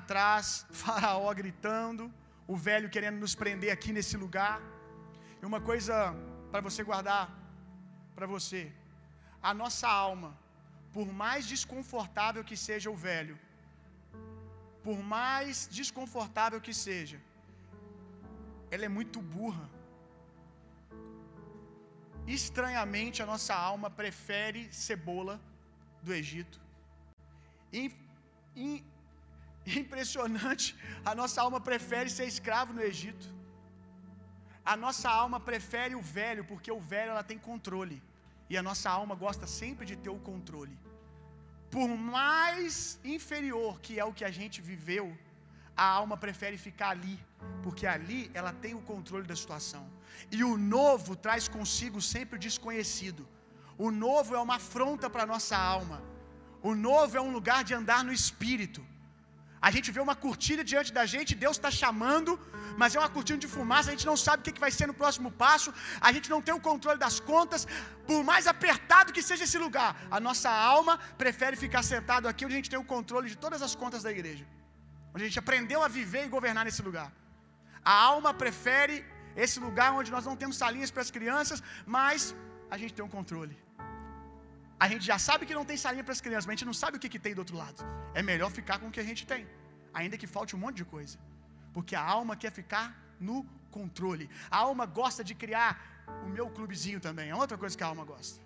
Atrás, Faraó gritando, o velho querendo nos prender aqui nesse lugar. E uma coisa para você guardar para você: a nossa alma, por mais desconfortável que seja o velho, por mais desconfortável que seja, ela é muito burra Estranhamente, a nossa alma prefere cebola do Egito. Impressionante, a nossa alma prefere ser escravo no Egito. A nossa alma prefere o velho, porque o velho ela tem controle. E a nossa alma gosta sempre de ter o controle. Por mais inferior que é o que a gente viveu, a alma prefere ficar ali, porque ali ela tem o controle da situação. E o novo traz consigo sempre o desconhecido. O novo é uma afronta para a nossa alma. O novo é um lugar de andar no espírito. A gente vê uma cortina diante da gente, Deus está chamando, mas é uma cortina de fumaça, a gente não sabe o que vai ser no próximo passo, a gente não tem o controle das contas, por mais apertado que seja esse lugar, a nossa alma prefere ficar sentado aqui onde a gente tem o controle de todas as contas da igreja, onde a gente aprendeu a viver e governar nesse lugar. A alma prefere esse lugar onde nós não temos salinhas para as crianças, mas a gente tem um controle. A gente já sabe que não tem salinha para as crianças, mas a gente não sabe o que, que tem do outro lado. É melhor ficar com o que a gente tem, ainda que falte um monte de coisa. Porque a alma quer ficar no controle. A alma gosta de criar o meu clubezinho também. É outra coisa que a alma gosta.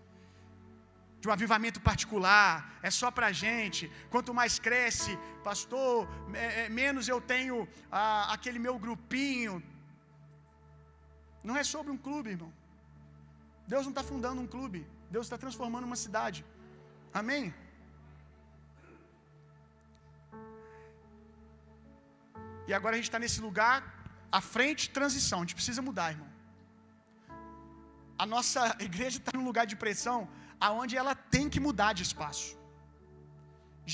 De um avivamento particular, é só para gente. Quanto mais cresce, pastor, é, é, menos eu tenho ah, aquele meu grupinho. Não é sobre um clube, irmão. Deus não está fundando um clube. Deus está transformando uma cidade. Amém? E agora a gente está nesse lugar, à frente, transição. A gente precisa mudar, irmão. A nossa igreja está num lugar de pressão aonde ela tem que mudar de espaço.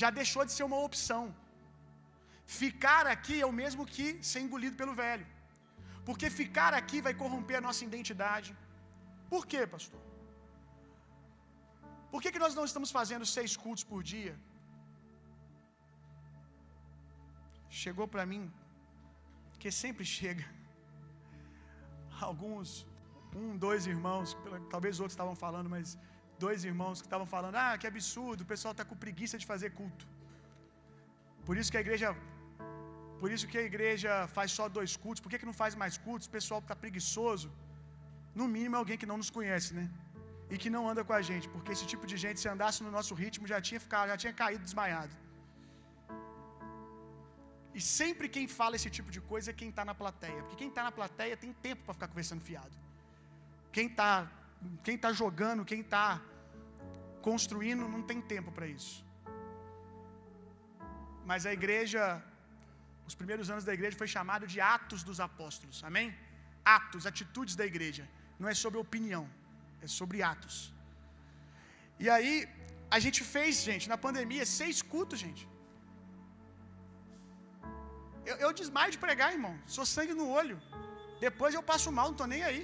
Já deixou de ser uma opção. Ficar aqui é o mesmo que ser engolido pelo velho. Porque ficar aqui vai corromper a nossa identidade. Por quê, pastor? Por que, que nós não estamos fazendo seis cultos por dia? Chegou para mim, que sempre chega, alguns, um, dois irmãos, talvez outros estavam falando, mas dois irmãos que estavam falando: ah, que absurdo, o pessoal está com preguiça de fazer culto. Por isso que a igreja por isso que a igreja faz só dois cultos. Por que, que não faz mais cultos? O pessoal está preguiçoso. No mínimo é alguém que não nos conhece, né? E que não anda com a gente. Porque esse tipo de gente, se andasse no nosso ritmo, já tinha, ficado, já tinha caído desmaiado. E sempre quem fala esse tipo de coisa é quem está na plateia. Porque quem está na plateia tem tempo para ficar conversando fiado. Quem está quem tá jogando, quem está construindo, não tem tempo para isso. Mas a igreja os primeiros anos da igreja foi chamado de Atos dos Apóstolos. Amém? Atos, atitudes da igreja. Não é sobre opinião, é sobre atos. E aí, a gente fez, gente, na pandemia, seis cultos, gente. Eu, eu desmaio de pregar, irmão. Sou sangue no olho. Depois eu passo mal, não estou nem aí.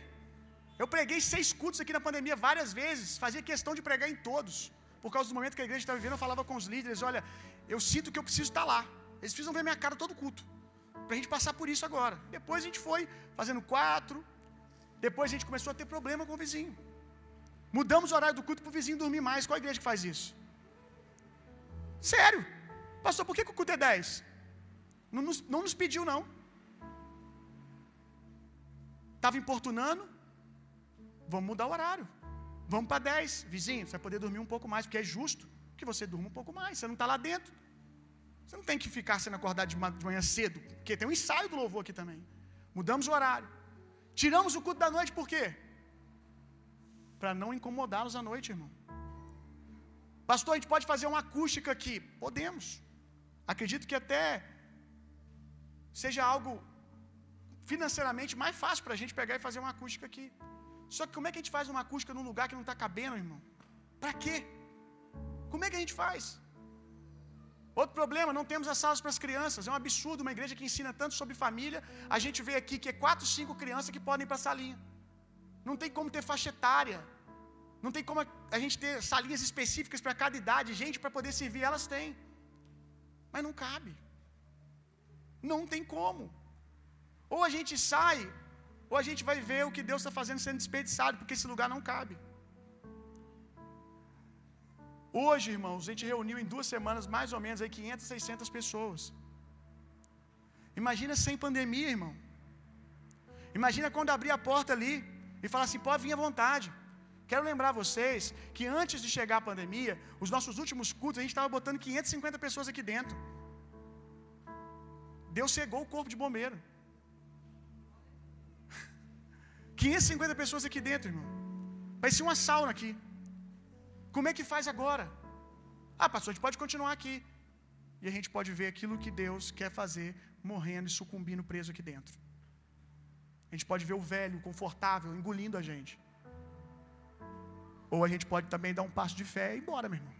Eu preguei seis cultos aqui na pandemia várias vezes, fazia questão de pregar em todos. Por causa do momento que a igreja estava vivendo, eu falava com os líderes: olha, eu sinto que eu preciso estar lá. Eles precisam ver minha cara todo culto. Para a gente passar por isso agora. Depois a gente foi fazendo quatro. Depois a gente começou a ter problema com o vizinho. Mudamos o horário do culto para o vizinho dormir mais. Qual a igreja que faz isso? Sério. Pastor, por que, que o culto é 10? Não nos, não nos pediu, não. Estava importunando. Vamos mudar o horário. Vamos para 10. Vizinho, você vai poder dormir um pouco mais, porque é justo que você durma um pouco mais. Você não está lá dentro. Você não tem que ficar sendo acordado de manhã cedo, porque tem um ensaio do louvor aqui também. Mudamos o horário. Tiramos o culto da noite por quê? Para não incomodá-los à noite, irmão. Pastor, a gente pode fazer uma acústica aqui? Podemos. Acredito que até seja algo financeiramente mais fácil para a gente pegar e fazer uma acústica aqui. Só que como é que a gente faz uma acústica num lugar que não está cabendo, irmão? Para quê? Como é que a gente faz? Outro problema, não temos as salas para as crianças. É um absurdo uma igreja que ensina tanto sobre família. A gente vê aqui que é quatro, cinco crianças que podem ir para a salinha. Não tem como ter faixa etária. Não tem como a gente ter salinhas específicas para cada idade. Gente para poder servir, elas têm. Mas não cabe. Não tem como. Ou a gente sai, ou a gente vai ver o que Deus está fazendo sendo desperdiçado, porque esse lugar não cabe. Hoje, irmãos, a gente reuniu em duas semanas mais ou menos aí 500, 600 pessoas. Imagina sem pandemia, irmão. Imagina quando abrir a porta ali e falar assim: pode vir à vontade. Quero lembrar vocês que antes de chegar a pandemia, os nossos últimos cultos, a gente estava botando 550 pessoas aqui dentro. Deus cegou o corpo de bombeiro. 550 pessoas aqui dentro, irmão. Ser uma sauna aqui. Como é que faz agora? Ah, pastor, a gente pode continuar aqui. E a gente pode ver aquilo que Deus quer fazer morrendo e sucumbindo preso aqui dentro. A gente pode ver o velho, confortável, engolindo a gente. Ou a gente pode também dar um passo de fé e ir embora, meu irmão.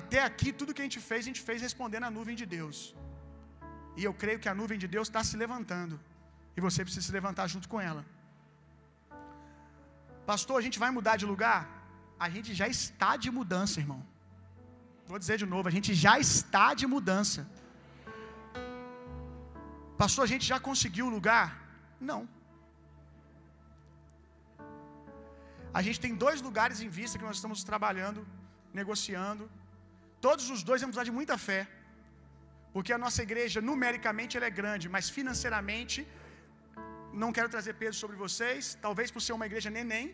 Até aqui, tudo que a gente fez, a gente fez respondendo a nuvem de Deus. E eu creio que a nuvem de Deus está se levantando. E você precisa se levantar junto com ela. Pastor, a gente vai mudar de lugar? A gente já está de mudança, irmão. Vou dizer de novo, a gente já está de mudança. Pastor, a gente já conseguiu o lugar? Não. A gente tem dois lugares em vista que nós estamos trabalhando, negociando. Todos os dois vamos precisar de muita fé. Porque a nossa igreja, numericamente, ela é grande, mas financeiramente, não quero trazer peso sobre vocês. Talvez por ser uma igreja neném,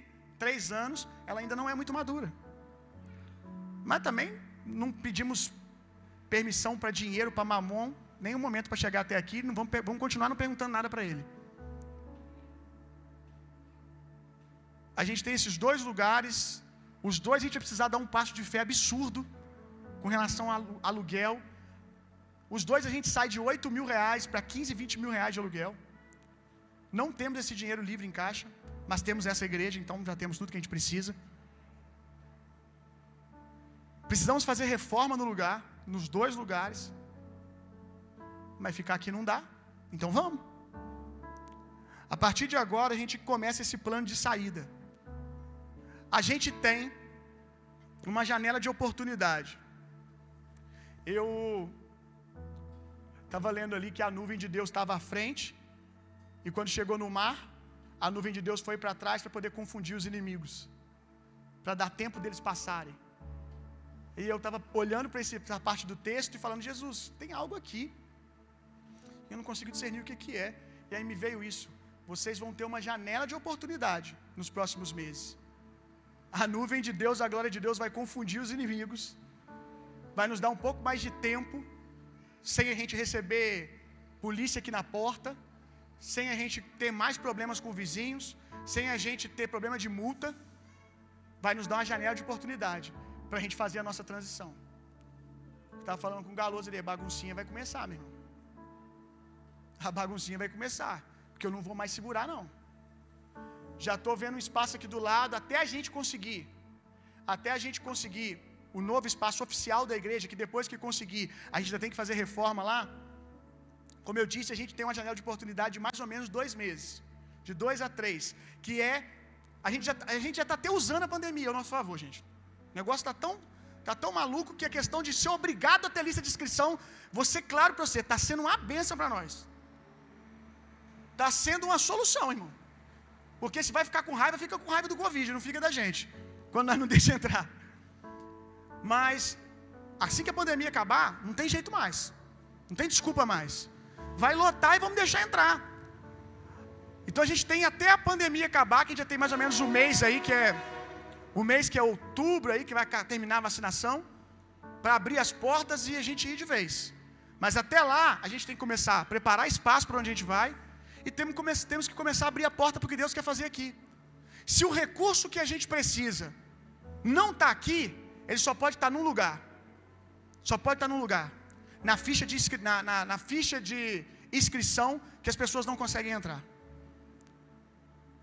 três anos, ela ainda não é muito madura. Mas também não pedimos permissão para dinheiro, para mamon, nenhum momento para chegar até aqui. Não vamos, vamos continuar não perguntando nada para ele. A gente tem esses dois lugares. Os dois a gente vai precisar dar um passo de fé absurdo com relação ao aluguel. Os dois a gente sai de 8 mil reais para 15, 20 mil reais de aluguel. Não temos esse dinheiro livre em caixa, mas temos essa igreja, então já temos tudo que a gente precisa. Precisamos fazer reforma no lugar, nos dois lugares. Mas ficar aqui não dá. Então vamos. A partir de agora a gente começa esse plano de saída. A gente tem uma janela de oportunidade. Eu estava lendo ali que a nuvem de Deus estava à frente, e quando chegou no mar, a nuvem de Deus foi para trás para poder confundir os inimigos, para dar tempo deles passarem. E eu estava olhando para essa parte do texto e falando: Jesus, tem algo aqui. Eu não consigo discernir o que, que é. E aí me veio isso. Vocês vão ter uma janela de oportunidade nos próximos meses. A nuvem de Deus, a glória de Deus, vai confundir os inimigos, vai nos dar um pouco mais de tempo, sem a gente receber polícia aqui na porta, sem a gente ter mais problemas com vizinhos, sem a gente ter problema de multa, vai nos dar uma janela de oportunidade para a gente fazer a nossa transição. Estava falando com o Galoso a baguncinha vai começar, meu irmão. A baguncinha vai começar, porque eu não vou mais segurar, não. Já estou vendo um espaço aqui do lado, até a gente conseguir, até a gente conseguir o novo espaço oficial da igreja, que depois que conseguir, a gente ainda tem que fazer reforma lá. Como eu disse, a gente tem uma janela de oportunidade de mais ou menos dois meses, de dois a três, que é a gente já a gente já está até usando a pandemia ao nosso favor, gente. O negócio está tão tá tão maluco que a questão de ser obrigado a ter lista de inscrição, você claro para você, está sendo uma benção para nós. Está sendo uma solução, irmão. Porque se vai ficar com raiva, fica com raiva do Covid, não fica da gente. Quando nós não deixamos entrar. Mas assim que a pandemia acabar, não tem jeito mais. Não tem desculpa mais. Vai lotar e vamos deixar entrar. Então a gente tem até a pandemia acabar, que a gente já tem mais ou menos um mês aí, que é o mês que é outubro aí, que vai terminar a vacinação, para abrir as portas e a gente ir de vez. Mas até lá, a gente tem que começar a preparar espaço para onde a gente vai e temos, temos que começar a abrir a porta para o que Deus quer fazer aqui. Se o recurso que a gente precisa não está aqui, ele só pode estar tá num lugar. Só pode estar tá num lugar. Na ficha, de, na, na, na ficha de inscrição que as pessoas não conseguem entrar.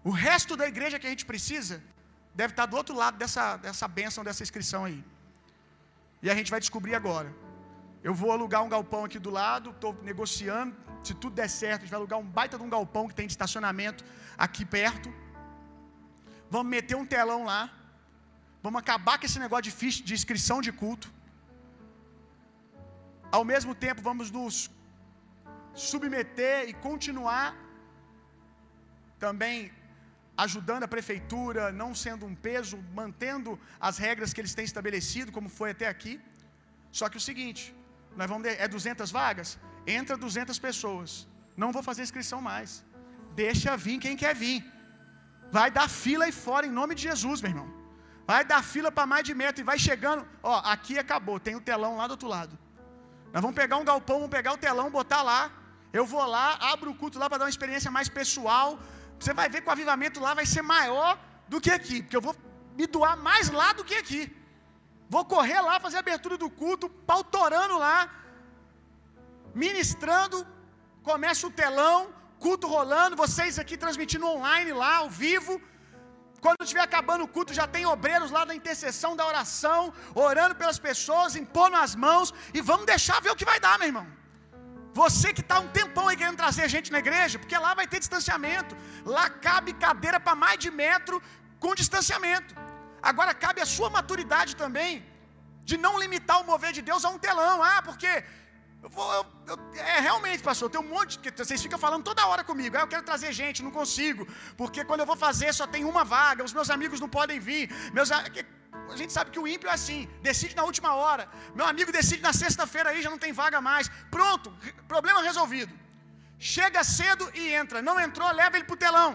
O resto da igreja que a gente precisa deve estar tá do outro lado dessa, dessa bênção, dessa inscrição aí. E a gente vai descobrir agora. Eu vou alugar um galpão aqui do lado, estou negociando. Se tudo der certo, a gente vai alugar um baita de um galpão que tem de estacionamento aqui perto. Vamos meter um telão lá. Vamos acabar com esse negócio de ficha de inscrição de culto. Ao mesmo tempo, vamos nos submeter e continuar também ajudando a prefeitura, não sendo um peso, mantendo as regras que eles têm estabelecido, como foi até aqui. Só que o seguinte, nós vamos é 200 vagas, entra 200 pessoas. Não vou fazer inscrição mais. Deixa vir quem quer vir. Vai dar fila aí fora em nome de Jesus, meu irmão. Vai dar fila para mais de metro e vai chegando. Ó, aqui acabou, tem o telão lá do outro lado. Nós vamos pegar um galpão, vamos pegar o telão, botar lá. Eu vou lá, abro o culto lá para dar uma experiência mais pessoal. Você vai ver que o avivamento lá vai ser maior do que aqui, porque eu vou me doar mais lá do que aqui. Vou correr lá, fazer a abertura do culto, pautorando lá, ministrando, começa o telão, culto rolando, vocês aqui transmitindo online lá, ao vivo. Quando estiver acabando o culto, já tem obreiros lá da intercessão, da oração, orando pelas pessoas, impondo as mãos, e vamos deixar ver o que vai dar, meu irmão. Você que está um tempão aí querendo trazer gente na igreja, porque lá vai ter distanciamento. Lá cabe cadeira para mais de metro com distanciamento. Agora cabe a sua maturidade também de não limitar o mover de Deus a um telão. Ah, porque eu vou, eu, eu, é realmente, pastor, tem um monte que vocês ficam falando toda hora comigo. Ah, eu quero trazer gente, não consigo, porque quando eu vou fazer só tem uma vaga, os meus amigos não podem vir. Meus a gente sabe que o ímpio é assim, decide na última hora. Meu amigo decide na sexta-feira aí, já não tem vaga mais. Pronto, problema resolvido. Chega cedo e entra. Não entrou, leva ele para o telão.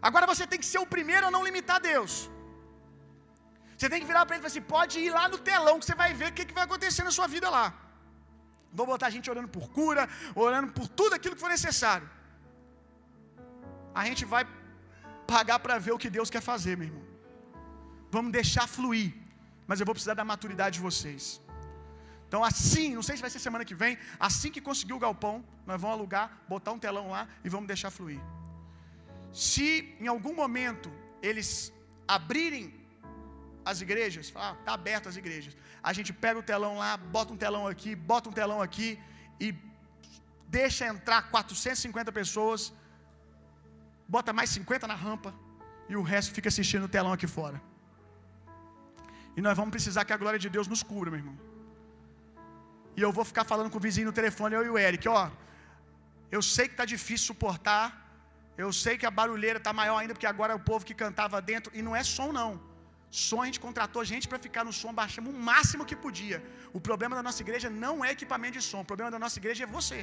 Agora você tem que ser o primeiro a não limitar Deus. Você tem que virar para ele e falar assim: pode ir lá no telão que você vai ver o que, que vai acontecer na sua vida lá. Vou botar a gente orando por cura, orando por tudo aquilo que for necessário. A gente vai pagar para ver o que Deus quer fazer, meu irmão. Vamos deixar fluir. Mas eu vou precisar da maturidade de vocês. Então, assim, não sei se vai ser semana que vem, assim que conseguir o galpão, nós vamos alugar, botar um telão lá e vamos deixar fluir. Se em algum momento eles abrirem as igrejas, ah, tá aberto as igrejas. A gente pega o telão lá, bota um telão aqui, bota um telão aqui e deixa entrar 450 pessoas, bota mais 50 na rampa e o resto fica assistindo o telão aqui fora. E nós vamos precisar que a glória de Deus nos cubra, meu irmão. E eu vou ficar falando com o vizinho no telefone, eu e o Eric, ó. Eu sei que tá difícil suportar. Eu sei que a barulheira tá maior ainda porque agora é o povo que cantava dentro e não é som não. Som a gente contratou gente para ficar no som, baixamos o máximo que podia. O problema da nossa igreja não é equipamento de som, o problema da nossa igreja é você.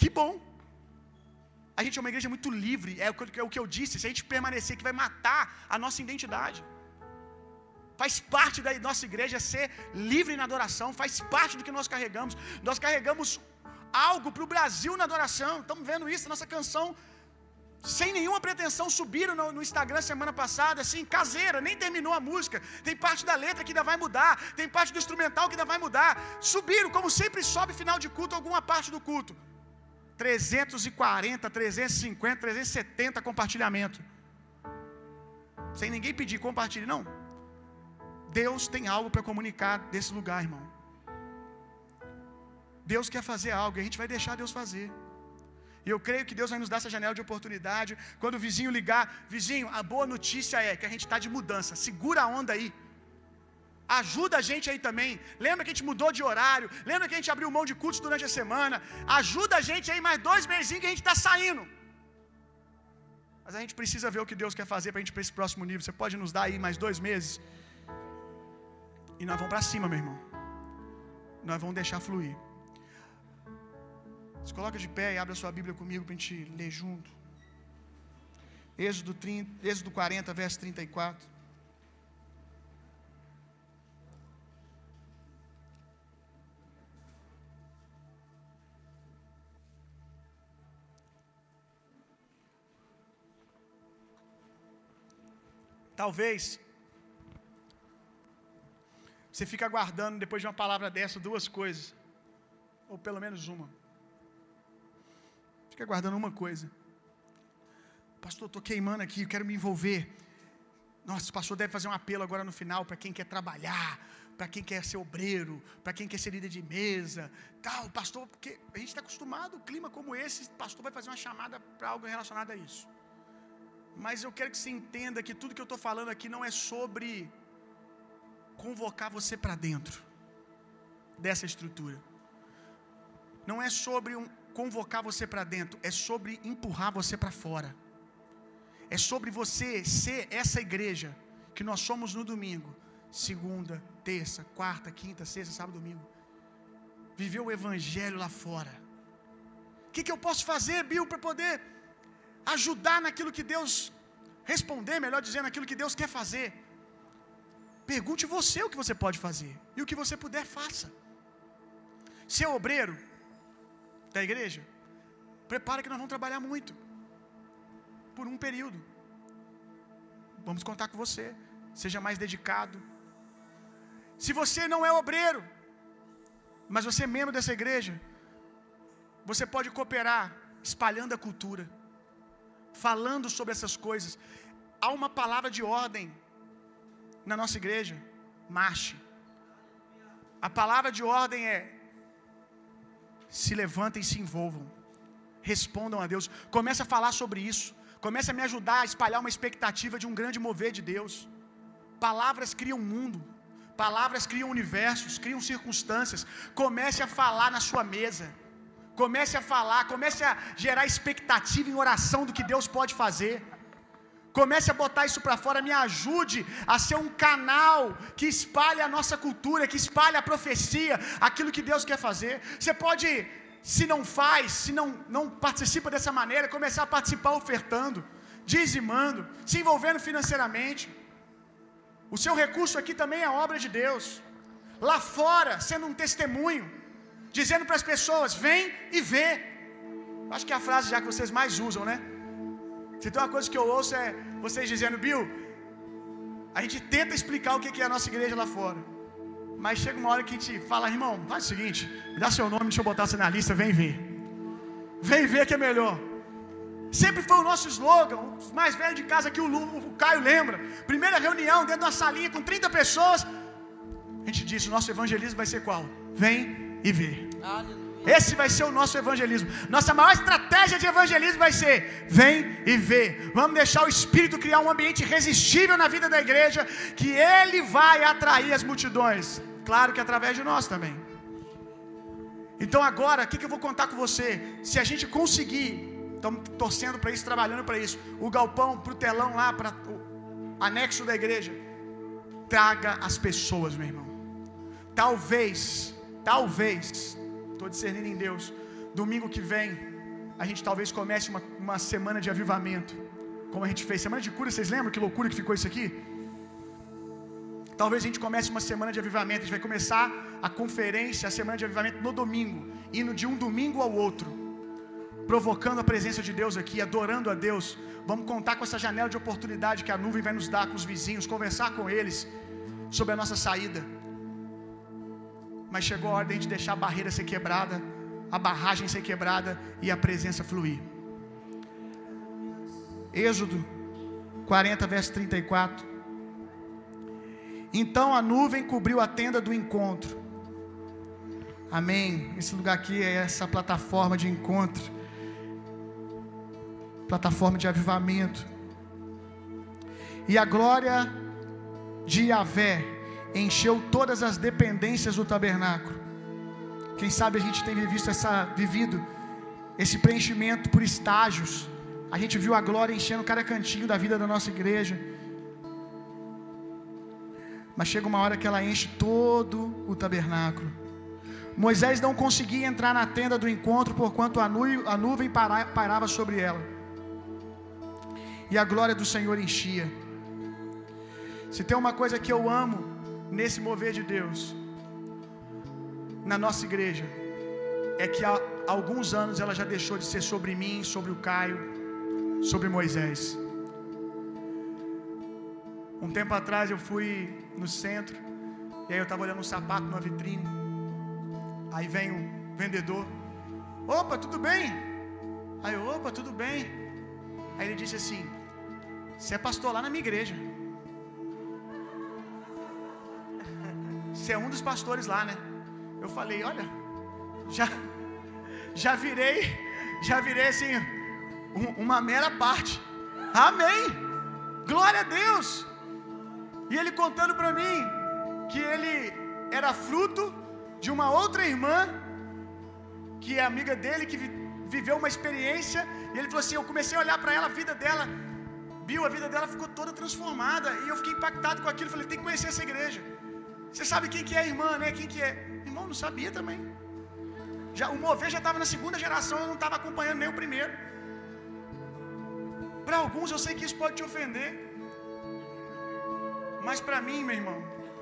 Que bom. A gente é uma igreja muito livre, é o que, é eu disse. Se a gente permanecer que vai matar a nossa identidade. Faz parte da nossa igreja ser livre na adoração, faz parte do que nós carregamos. Nós carregamos algo para o Brasil na adoração. Estamos vendo isso, nossa canção sem nenhuma pretensão, subiram no, no, Instagram semana passada, assim, caseira, nem terminou a música. Tem parte da letra que ainda vai mudar, tem parte do instrumental que ainda vai mudar. Subiram, como sempre sobe final de culto, alguma parte do culto. 340, 350, 370 compartilhamento. Sem ninguém pedir, compartilhe. Não. Deus tem algo para comunicar desse lugar, irmão. Deus quer fazer algo, e a gente vai deixar Deus fazer. E eu creio que Deus vai nos dar essa janela de oportunidade. Quando o vizinho ligar, vizinho, a boa notícia é que a gente está de mudança. Segura a onda aí. Ajuda a gente aí também. Lembra que a gente mudou de horário? Lembra que a gente abriu mão de cultos durante a semana? Ajuda a gente aí mais dois meses que a gente está saindo. Mas a gente precisa ver o que Deus quer fazer para a gente para esse próximo nível. Você pode nos dar aí mais dois meses? E nós vamos para cima, meu irmão. Nós vamos deixar fluir. Se coloca de pé e abre a sua Bíblia comigo para a gente ler junto. Êxodo, 30, Êxodo 40, verso 34. Talvez você fique aguardando depois de uma palavra dessa duas coisas, ou pelo menos uma. Fica aguardando uma coisa. Pastor, estou queimando aqui, quero me envolver. Nossa, o pastor deve fazer um apelo agora no final para quem quer trabalhar, para quem quer ser obreiro, para quem quer ser líder de mesa, tal. Pastor, porque a gente está acostumado, um clima como esse, pastor vai fazer uma chamada para algo relacionado a isso. Mas eu quero que você entenda que tudo que eu estou falando aqui não é sobre convocar você para dentro dessa estrutura. Não é sobre um, convocar você para dentro, é sobre empurrar você para fora. É sobre você ser essa igreja que nós somos no domingo, segunda, terça, quarta, quinta, sexta, sábado, domingo. Viver o evangelho lá fora. O que, que eu posso fazer, Bill, para poder ajudar naquilo que Deus responder, melhor dizendo, naquilo que Deus quer fazer? Pergunte você o que você pode fazer. E o que você puder, faça. Ser obreiro da igreja, prepara que nós vamos trabalhar muito. Por um período. Vamos contar com você. Seja mais dedicado. Se você não é obreiro, mas você é membro dessa igreja, você pode cooperar espalhando a cultura, falando sobre essas coisas. Há uma palavra de ordem na nossa igreja: marche. A palavra de ordem é: se levantem e se envolvam. Respondam a Deus. Comece a falar sobre isso. Comece a me ajudar a espalhar uma expectativa de um grande mover de Deus. Palavras criam mundo. Palavras criam universos, criam circunstâncias. Comece a falar na sua mesa. Comece a falar, comece a gerar expectativa em oração do que Deus pode fazer. Comece a botar isso para fora, me ajude a ser um canal que espalhe a nossa cultura, que espalhe a profecia, aquilo que Deus quer fazer. Você pode, se não faz, se não, não participa dessa maneira, começar a participar ofertando, dizimando, se envolvendo financeiramente. O seu recurso aqui também é obra de Deus. Lá fora, sendo um testemunho, dizendo para as pessoas: vem e vê. Acho que é a frase já que vocês mais usam, né? Se tem uma coisa que eu ouço é vocês dizendo, Bill, a gente tenta explicar o que é a nossa igreja lá fora. Mas chega uma hora que a gente fala, irmão, faz o seguinte, me dá seu nome, deixa eu botar você na lista, vem ver. Vem ver que é melhor. Sempre foi o nosso slogan, os mais velhos de casa que o, Lu, o Caio lembra. Primeira reunião dentro de uma salinha com 30 pessoas. A gente disse: o nosso evangelismo vai ser qual? Vem e vê. Aleluia. Esse vai ser o nosso evangelismo. Nossa maior estratégia de evangelismo vai ser: vem e vê. Vamos deixar o Espírito criar um ambiente irresistível na vida da igreja, que ele vai atrair as multidões. Claro que através de nós também. Então agora, o que, que eu vou contar com você? Se a gente conseguir, estamos torcendo para isso, trabalhando para isso, o galpão para o telão lá, para o anexo da igreja, traga as pessoas, meu irmão. Talvez, talvez, estou discernindo em Deus. Domingo que vem, a gente talvez comece uma, uma semana de avivamento. Como a gente fez. Semana de cura, vocês lembram que loucura que ficou isso aqui? Talvez a gente comece uma semana de avivamento. A gente vai começar a conferência, a semana de avivamento no domingo, indo de um domingo ao outro, provocando a presença de Deus aqui, adorando a Deus. Vamos contar com essa janela de oportunidade que a nuvem vai nos dar com os vizinhos, conversar com eles sobre a nossa saída mas chegou a hora de deixar a barreira ser quebrada, a barragem ser quebrada e a presença fluir. Êxodo 40, verso 34. Então a nuvem cobriu a tenda do encontro, Amém. Esse lugar aqui é essa plataforma de encontro, plataforma de avivamento. E a glória de Yahvé encheu todas as dependências do tabernáculo. Quem sabe a gente tem visto essa, vivido esse preenchimento por estágios. A gente viu a glória enchendo cada cantinho da vida da nossa igreja. Mas chega uma hora que ela enche todo o tabernáculo. Moisés não conseguia entrar na tenda do encontro porquanto a, nu a nuvem parava sobre ela. E a glória do Senhor enchia. Se tem uma coisa que eu amo nesse mover de Deus, na nossa igreja, é que há alguns anos ela já deixou de ser sobre mim, sobre o Caio, sobre Moisés. Um tempo atrás eu fui no centro, e aí eu estava olhando um sapato numa vitrine. Aí vem um vendedor: Opa, tudo bem? Aí opa, tudo bem. Aí ele disse assim: Você é pastor lá na minha igreja. Você é um dos pastores lá, né? Eu falei: Olha, já, já virei, já virei assim, um, uma mera parte. Amém. Glória a Deus. E ele contando para mim que ele era fruto de uma outra irmã que é amiga dele que viveu uma experiência e ele falou assim: "Eu comecei a olhar para ela, a vida dela, viu, a vida dela ficou toda transformada e eu fiquei impactado com aquilo, falei: "Tem que conhecer essa igreja". Você sabe quem que é a irmã, né? Quem que é? Irmão, não sabia também. Já o mover já estava na segunda geração, eu não estava acompanhando nem o primeiro. Para alguns eu sei que isso pode te ofender. Mas para mim, meu irmão,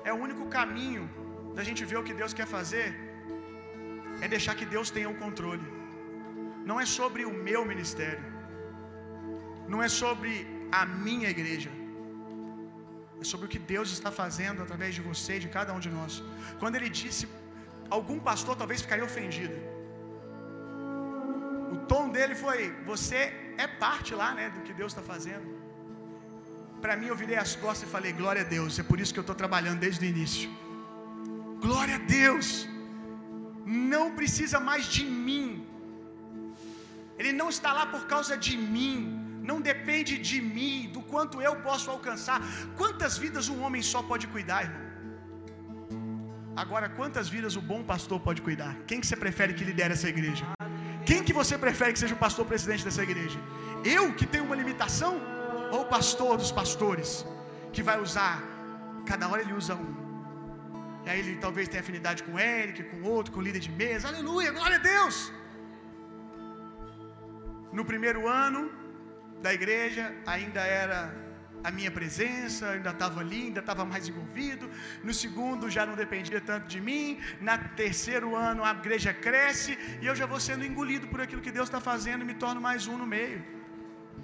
é o único caminho da gente ver o que Deus quer fazer é deixar que Deus tenha o controle. Não é sobre o meu ministério. Não é sobre a minha igreja. É sobre o que Deus está fazendo através de você e de cada um de nós. Quando ele disse, algum pastor talvez ficaria ofendido. O tom dele foi: Você é parte lá, né, do que Deus está fazendo. Para mim, eu virei as costas e falei: Glória a Deus. É por isso que eu estou trabalhando desde o início. Glória a Deus. Não precisa mais de mim. Ele não está lá por causa de mim. Não depende de mim, do quanto eu posso alcançar. Quantas vidas um homem só pode cuidar, irmão? Agora, quantas vidas o bom pastor pode cuidar? Quem que você prefere que lidere essa igreja? Quem que você prefere que seja o pastor presidente dessa igreja? Eu que tenho uma limitação ou o pastor dos pastores que vai usar cada hora ele usa um. E aí ele talvez tenha afinidade com Eric, com outro, com líder de mesa. Aleluia, glória a Deus. No primeiro ano da igreja ainda era a minha presença, ainda estava ali, ainda estava mais envolvido. No segundo já não dependia tanto de mim. Na terceiro ano a igreja cresce e eu já vou sendo engolido por aquilo que Deus está fazendo e me torno mais um no meio.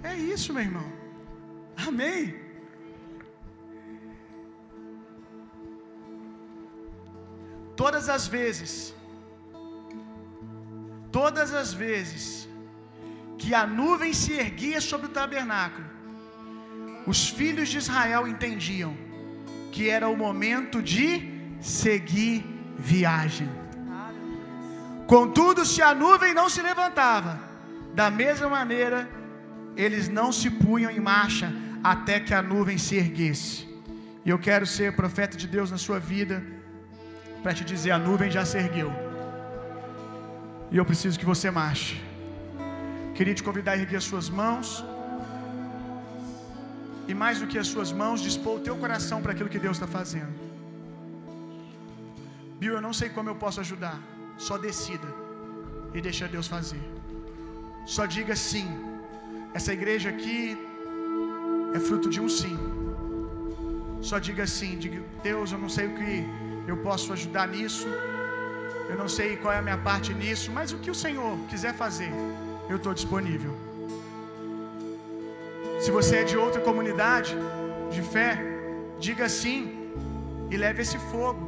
É isso, meu irmão. Amém. Todas as vezes, todas as vezes que a nuvem se erguia sobre o tabernáculo, os filhos de Israel entendiam que era o momento de seguir viagem. Contudo, se a nuvem não se levantava, da mesma maneira, eles não se punham em marcha até que a nuvem se erguesse. E eu quero ser profeta de Deus na sua vida, para te dizer: a nuvem já se ergueu, e eu preciso que você marche. Queria te convidar a erguer as suas mãos. E mais do que as suas mãos, dispor o teu coração para aquilo que Deus está fazendo. Bill, eu não sei como eu posso ajudar. Só decida e deixa Deus fazer. Só diga sim. Essa igreja aqui é fruto de um sim. Só diga sim. Diga, Deus, eu não sei o que eu posso ajudar nisso. Eu não sei qual é a minha parte nisso. Mas o que o Senhor quiser fazer, eu estou disponível. Se você é de outra comunidade de fé, diga sim e leve esse fogo.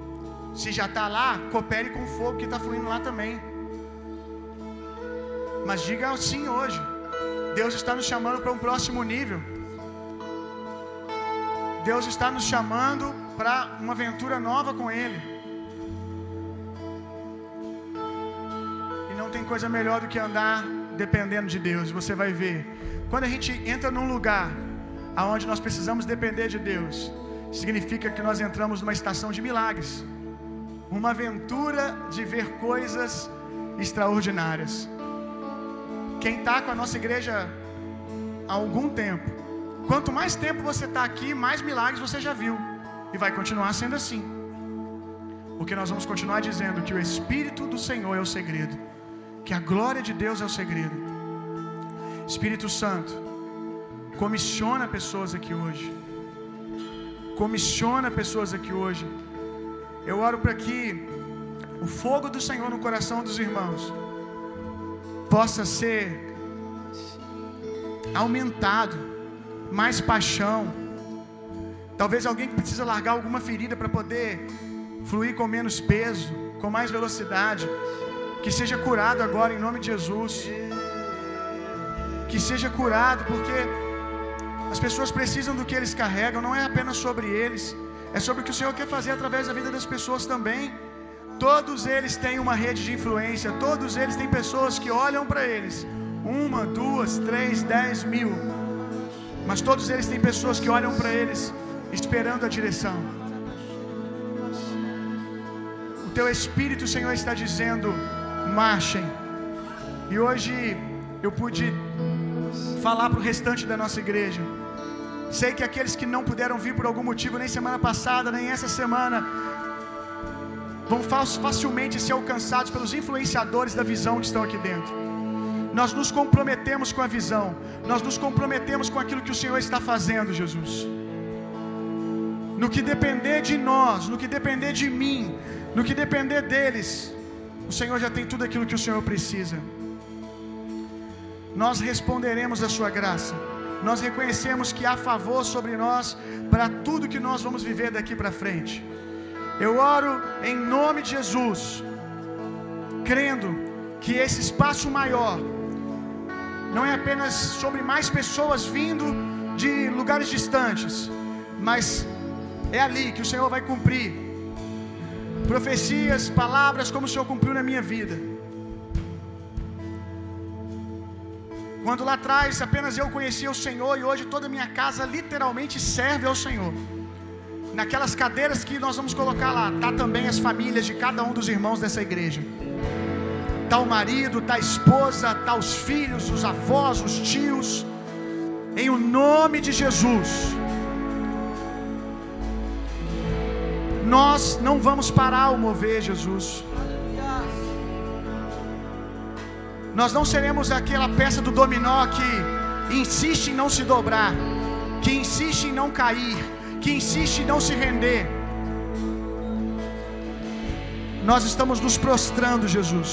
Se já está lá, coopere com o fogo que está fluindo lá também. Mas diga sim hoje. Deus está nos chamando para um próximo nível. Deus está nos chamando para uma aventura nova com Ele. não tem coisa melhor do que andar dependendo de Deus. Você vai ver. Quando a gente entra num lugar aonde nós precisamos depender de Deus, significa que nós entramos numa estação de milagres. Uma aventura de ver coisas extraordinárias. Quem está com a nossa igreja há algum tempo, quanto mais tempo você está aqui, mais milagres você já viu. E vai continuar sendo assim. Porque nós vamos continuar dizendo que o Espírito do Senhor é o segredo, que a glória de Deus é o segredo. Espírito Santo, comissiona pessoas aqui hoje. Comissiona pessoas aqui hoje. Eu oro para que o fogo do Senhor no coração dos irmãos possa ser aumentado, mais paixão. Talvez alguém que precisa largar alguma ferida para poder fluir com menos peso, com mais velocidade, que seja curado agora em nome de Jesus. Que seja curado, porque as pessoas precisam do que eles carregam, não é apenas sobre eles, é sobre o que o Senhor quer fazer através da vida das pessoas também. Todos eles têm uma rede de influência, todos eles têm pessoas que olham para eles. Uma, duas, três, dez mil. Mas todos eles têm pessoas que olham para eles esperando a direção. O teu Espírito, Senhor, está dizendo: marchem. E hoje eu pude falar para o restante da nossa igreja. Sei que aqueles que não puderam vir por algum motivo, nem semana passada, nem essa semana, vão facilmente ser alcançados pelos influenciadores da visão que estão aqui dentro. Nós nos comprometemos com a visão, nós nos comprometemos com aquilo que o Senhor está fazendo, Jesus. No que depender de nós, no que depender de mim, no que depender deles, o Senhor já tem tudo aquilo que o Senhor precisa. Nós responderemos a Sua graça. Nós reconhecemos que há favor sobre nós para tudo que nós vamos viver daqui para frente. Eu oro em nome de Jesus, crendo que esse espaço maior não é apenas sobre mais pessoas vindo de lugares distantes, mas é ali que o Senhor vai cumprir profecias, palavras, como o Senhor cumpriu na minha vida. Quando lá atrás apenas eu conhecia o Senhor e hoje toda a minha casa literalmente serve ao Senhor. Naquelas cadeiras que nós vamos colocar lá, tá também as famílias de cada um dos irmãos dessa igreja. Tá o marido, tá a esposa, tá os filhos, os avós, os tios. Em o nome de Jesus. Nós não vamos parar o mover, Jesus. Nós não seremos aquela peça do dominó que insiste em não se dobrar, que insiste em não cair, que insiste em não se render. Nós estamos nos prostrando, Jesus.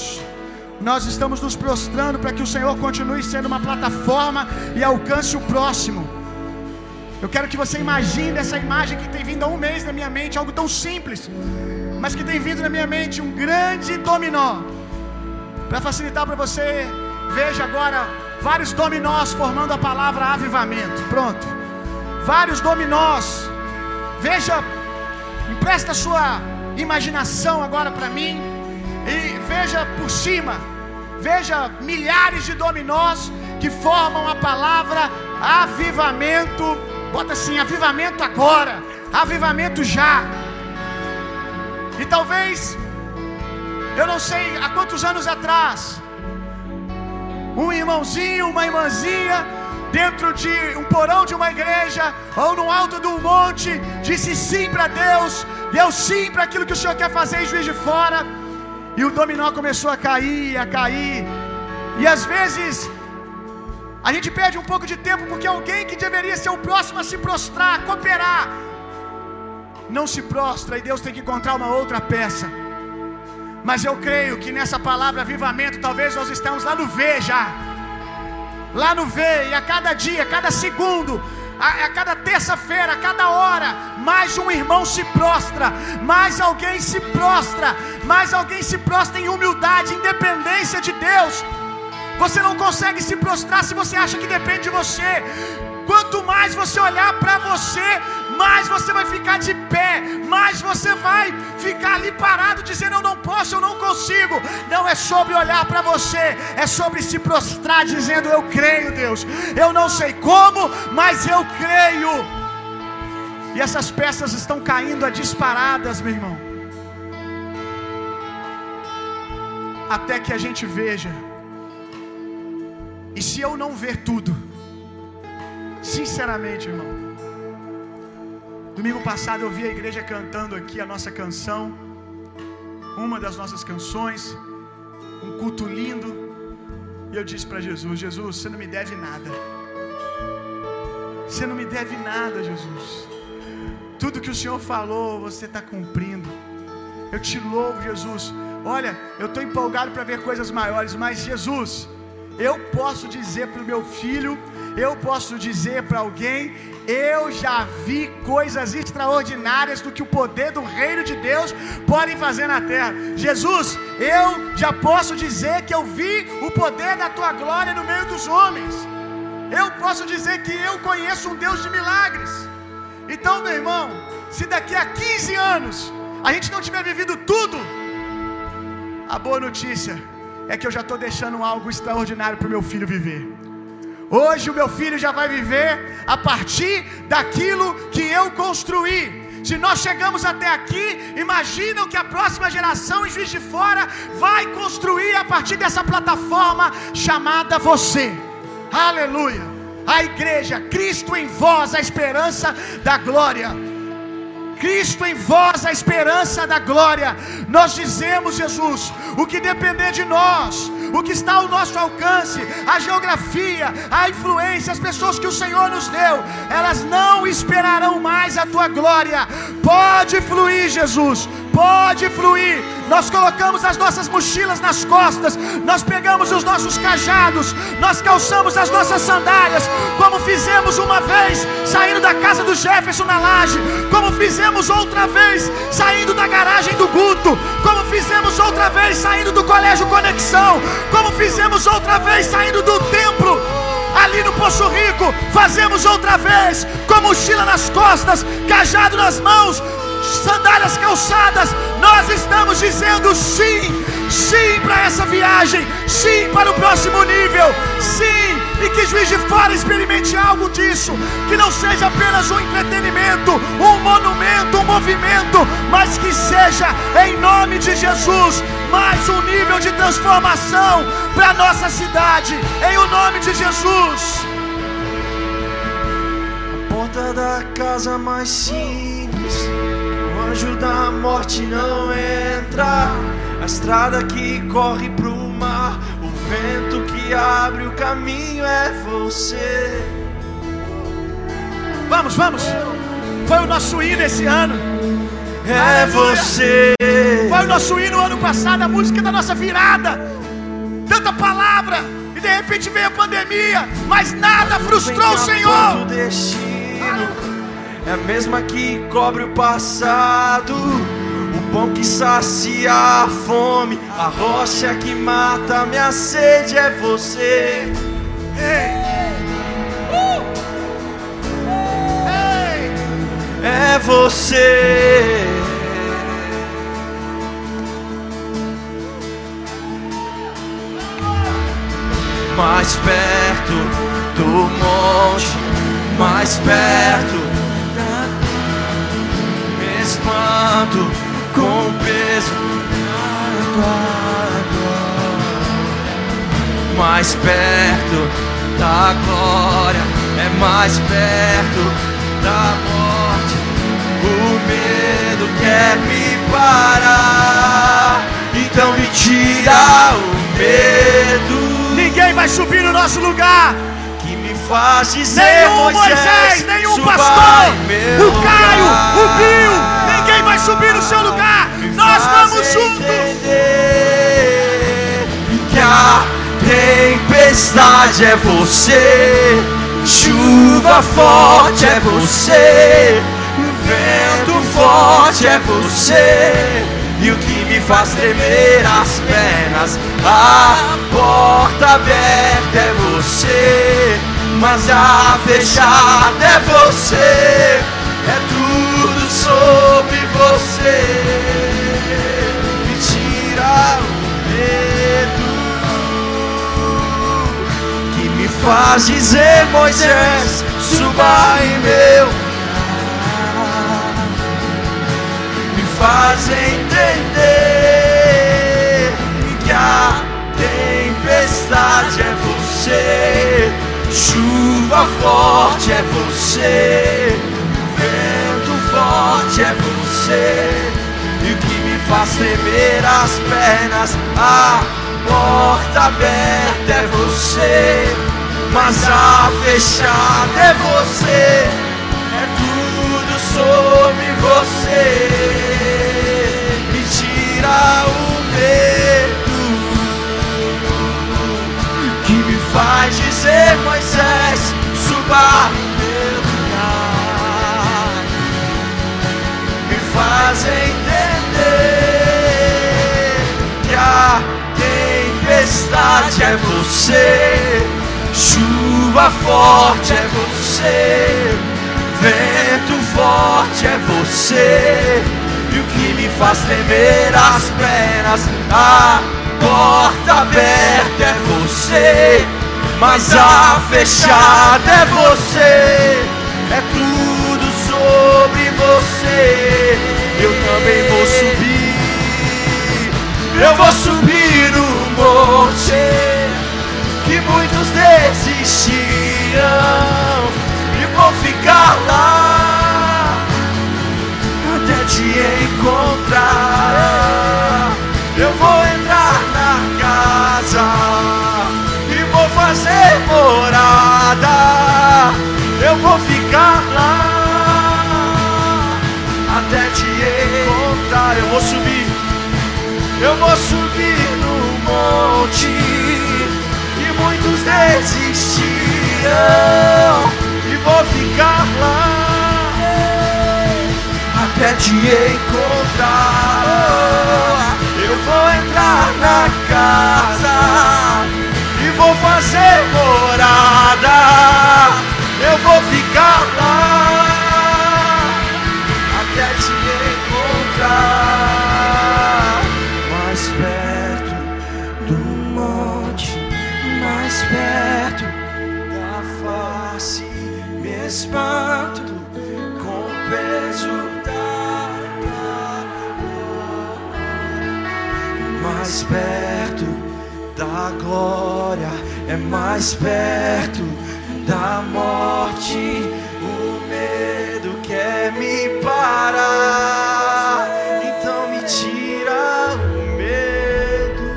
Nós estamos nos prostrando para que o Senhor continue sendo uma plataforma e alcance o próximo. Eu quero que você imagine essa imagem que tem vindo há um mês na minha mente, algo tão simples, mas que tem vindo na minha mente um grande dominó. Para facilitar para você, veja agora vários dominós formando a palavra avivamento. Pronto. Vários dominós. Veja, empresta sua imaginação agora para mim e veja por cima. Veja milhares de dominós que formam a palavra avivamento. Bota assim, avivamento agora, avivamento já. E talvez eu não sei há quantos anos atrás, um irmãozinho, uma irmãzinha, dentro de um porão de uma igreja ou no alto de um monte, disse sim para Deus, deu sim para aquilo que o Senhor quer fazer em Juiz de Fora, e o dominó começou a cair, a cair, e às vezes a gente perde um pouco de tempo porque alguém que deveria ser o próximo a se prostrar, a cooperar, não se prostra e Deus tem que encontrar uma outra peça. Mas eu creio que nessa palavra avivamento, talvez nós estamos lá no V já. Lá no V, e a cada dia, a cada segundo, a, a cada terça-feira, a cada hora, mais um irmão se prostra, mais alguém se prostra, mais alguém se prostra em humildade, independência de Deus. Você não consegue se prostrar se você acha que depende de você. Quanto mais você olhar para você, mais você vai ficar de pé, mais você vai ficar ali parado dizendo eu não posso, eu não consigo. Não é sobre olhar para você, é sobre se prostrar dizendo eu creio, Deus. Eu não sei como, mas eu creio. E essas peças estão caindo a disparadas, meu irmão. Até que a gente veja. E se eu não ver tudo, sinceramente, irmão. Domingo passado eu vi a igreja cantando aqui a nossa canção, uma das nossas canções, um culto lindo. E eu disse para Jesus: Jesus, você não me deve nada. Você não me deve nada, Jesus. Tudo que o Senhor falou, você está cumprindo. Eu te louvo, Jesus. Olha, eu estou empolgado para ver coisas maiores, mas Jesus, eu posso dizer para o meu filho, eu posso dizer para alguém, eu já vi coisas extraordinárias do que o poder do reino de Deus pode fazer na terra. Jesus, eu já posso dizer que eu vi o poder da tua glória no meio dos homens. Eu posso dizer que eu conheço um Deus de milagres. Então, meu irmão, se daqui a 15 anos a gente não tiver vivido tudo, a boa notícia é que eu já estou deixando algo extraordinário para o meu filho viver. Hoje o meu filho já vai viver a partir daquilo que eu construí. Se nós chegamos até aqui, imaginam que a próxima geração em Juiz de Fora vai construir a partir dessa plataforma chamada você. Aleluia! A igreja, Cristo em vós, a esperança da glória. Cristo em vós, a esperança da glória. Nós dizemos, Jesus, o que depender de nós, o que está ao nosso alcance, a geografia, a influência, as pessoas que o Senhor nos deu, elas não esperarão mais a tua glória. Pode fluir, Jesus, pode fluir. Nós colocamos as nossas mochilas nas costas, nós pegamos os nossos cajados, nós calçamos as nossas sandálias, como fizemos uma vez saindo da casa do Jefferson na laje, como fizemos outra vez saindo da garagem do Guto, como fizemos outra vez saindo do Colégio Conexão, como fizemos outra vez saindo do templo ali no Poço Rico, fazemos outra vez com mochila nas costas, cajado nas mãos, sandálias calçadas, nós estamos dizendo sim, sim para essa viagem, sim para o próximo nível, sim, e que Juiz de Fora experimente algo disso, que não seja apenas um entretenimento, um monumento, um movimento, mas que seja em nome de Jesus mais um nível de transformação para nossa cidade, em o nome de Jesus. A porta da casa mais simples anjo da morte não entra. A estrada que corre pro mar, o vento que abre o caminho é você. Vamos, vamos. Foi o nosso hino esse ano. É Aleluia. você. Foi o nosso hino ano passado, a música da nossa virada. Tanta palavra. E de repente veio a pandemia, mas nada frustrou o Senhor. O destino é a mesma que cobre o passado. O pão que sacia a fome, a rocha que mata a minha sede é você. Ei. Uh. Ei. É você. Mais perto do monte, mais perto espanto com o peso da tua glória. Mais perto da glória, é mais perto da morte. O medo quer me parar, então me tira o medo Ninguém vai subir no nosso lugar. que me faz dizer Nenhum Moisés, nenhum suba pastor, o Caio, o Bill, subir no seu lugar. Nós vamos juntos. Que a tempestade é você, chuva forte é você, vento forte é você. E o que me faz tremer as pernas, a porta aberta é você, mas a fechada é você. É tudo sobre você. Me tira o medo que me faz dizer, Moisés, suba em meu. Me faz entender que a tempestade é você, chuva forte é você, vento forte é você, e o que me faz tremer as pernas, a porta aberta é você, mas a fechada é você, é tudo sobre você, me tira o medo. Que me faz dizer, Moisés, suba faz entender que a tempestade é você, chuva forte é você, vento forte é você. E o que me faz tremer as pernas, a porta aberta é você, mas a fechada é você. É tudo sobre você. Também vou subir. Eu vou subir no monte que muitos desistirão e vou ficar lá até te encontrar. Vou subir, eu vou subir no monte e muitos desistirão e vou ficar lá até te encontrar. Eu vou entrar na casa e vou fazer morada. Eu vou ficar lá da glória, é mais perto da morte. O medo quer me parar, então me tira o medo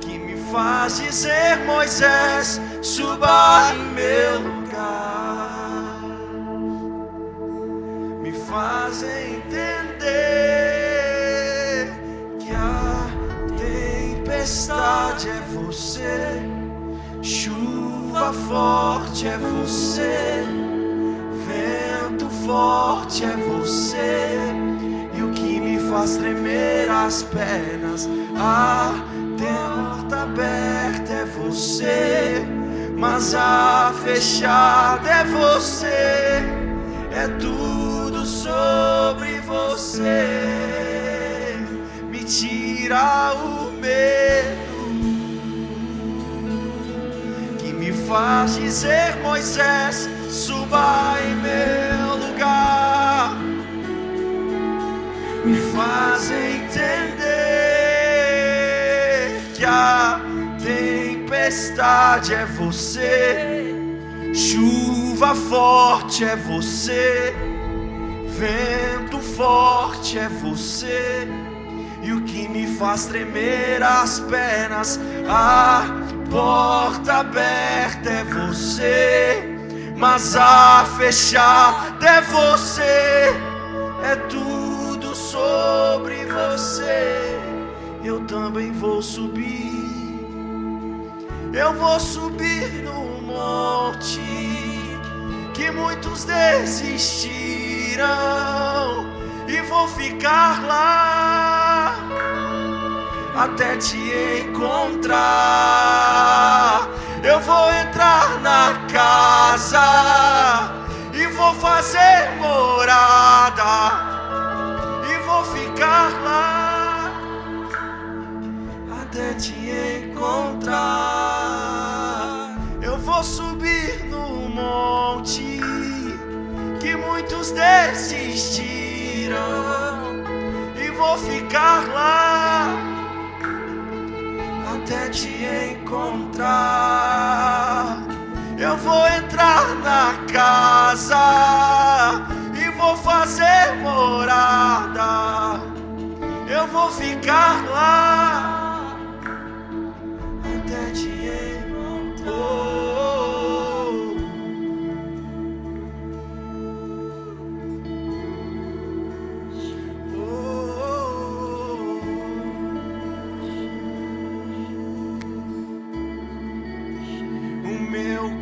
que me faz dizer, Moisés, suba em meu lugar me faz entender tempestade é você, chuva forte é você, vento forte é você, e o que me faz tremer as pernas, a porta aberta é você, mas a fechada é você é tudo sobre você. Me tira o medo que me faz dizer, Moisés, suba em meu lugar. Me faz entender que a tempestade é você. Chuva forte é você, vento forte é você, e o que me faz tremer as pernas, a porta aberta é você, mas a fechada é você, é tudo sobre você. Eu também vou subir. Eu vou subir no monte que muitos desistirão e vou ficar lá até te encontrar. Eu vou entrar na casa e vou fazer morada e vou ficar lá até te encontrar. Eu vou subir no monte que muitos desistiram e vou ficar lá até te encontrar. Eu vou entrar na casa e vou fazer morada. Eu vou ficar lá até te encontrar.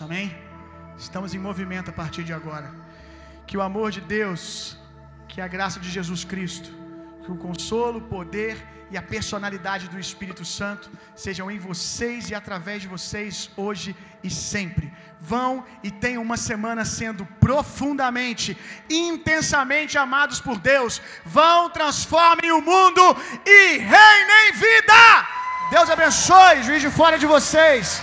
Amém? Estamos em movimento a partir de agora. Que o amor de Deus, que a graça de Jesus Cristo, que o consolo, o poder e a personalidade do Espírito Santo sejam em vocês e através de vocês hoje e sempre. Vão e tenham uma semana sendo profundamente, intensamente amados por Deus. Vão, transformem o mundo e reinem vida. Deus abençoe, juiz de fora de vocês.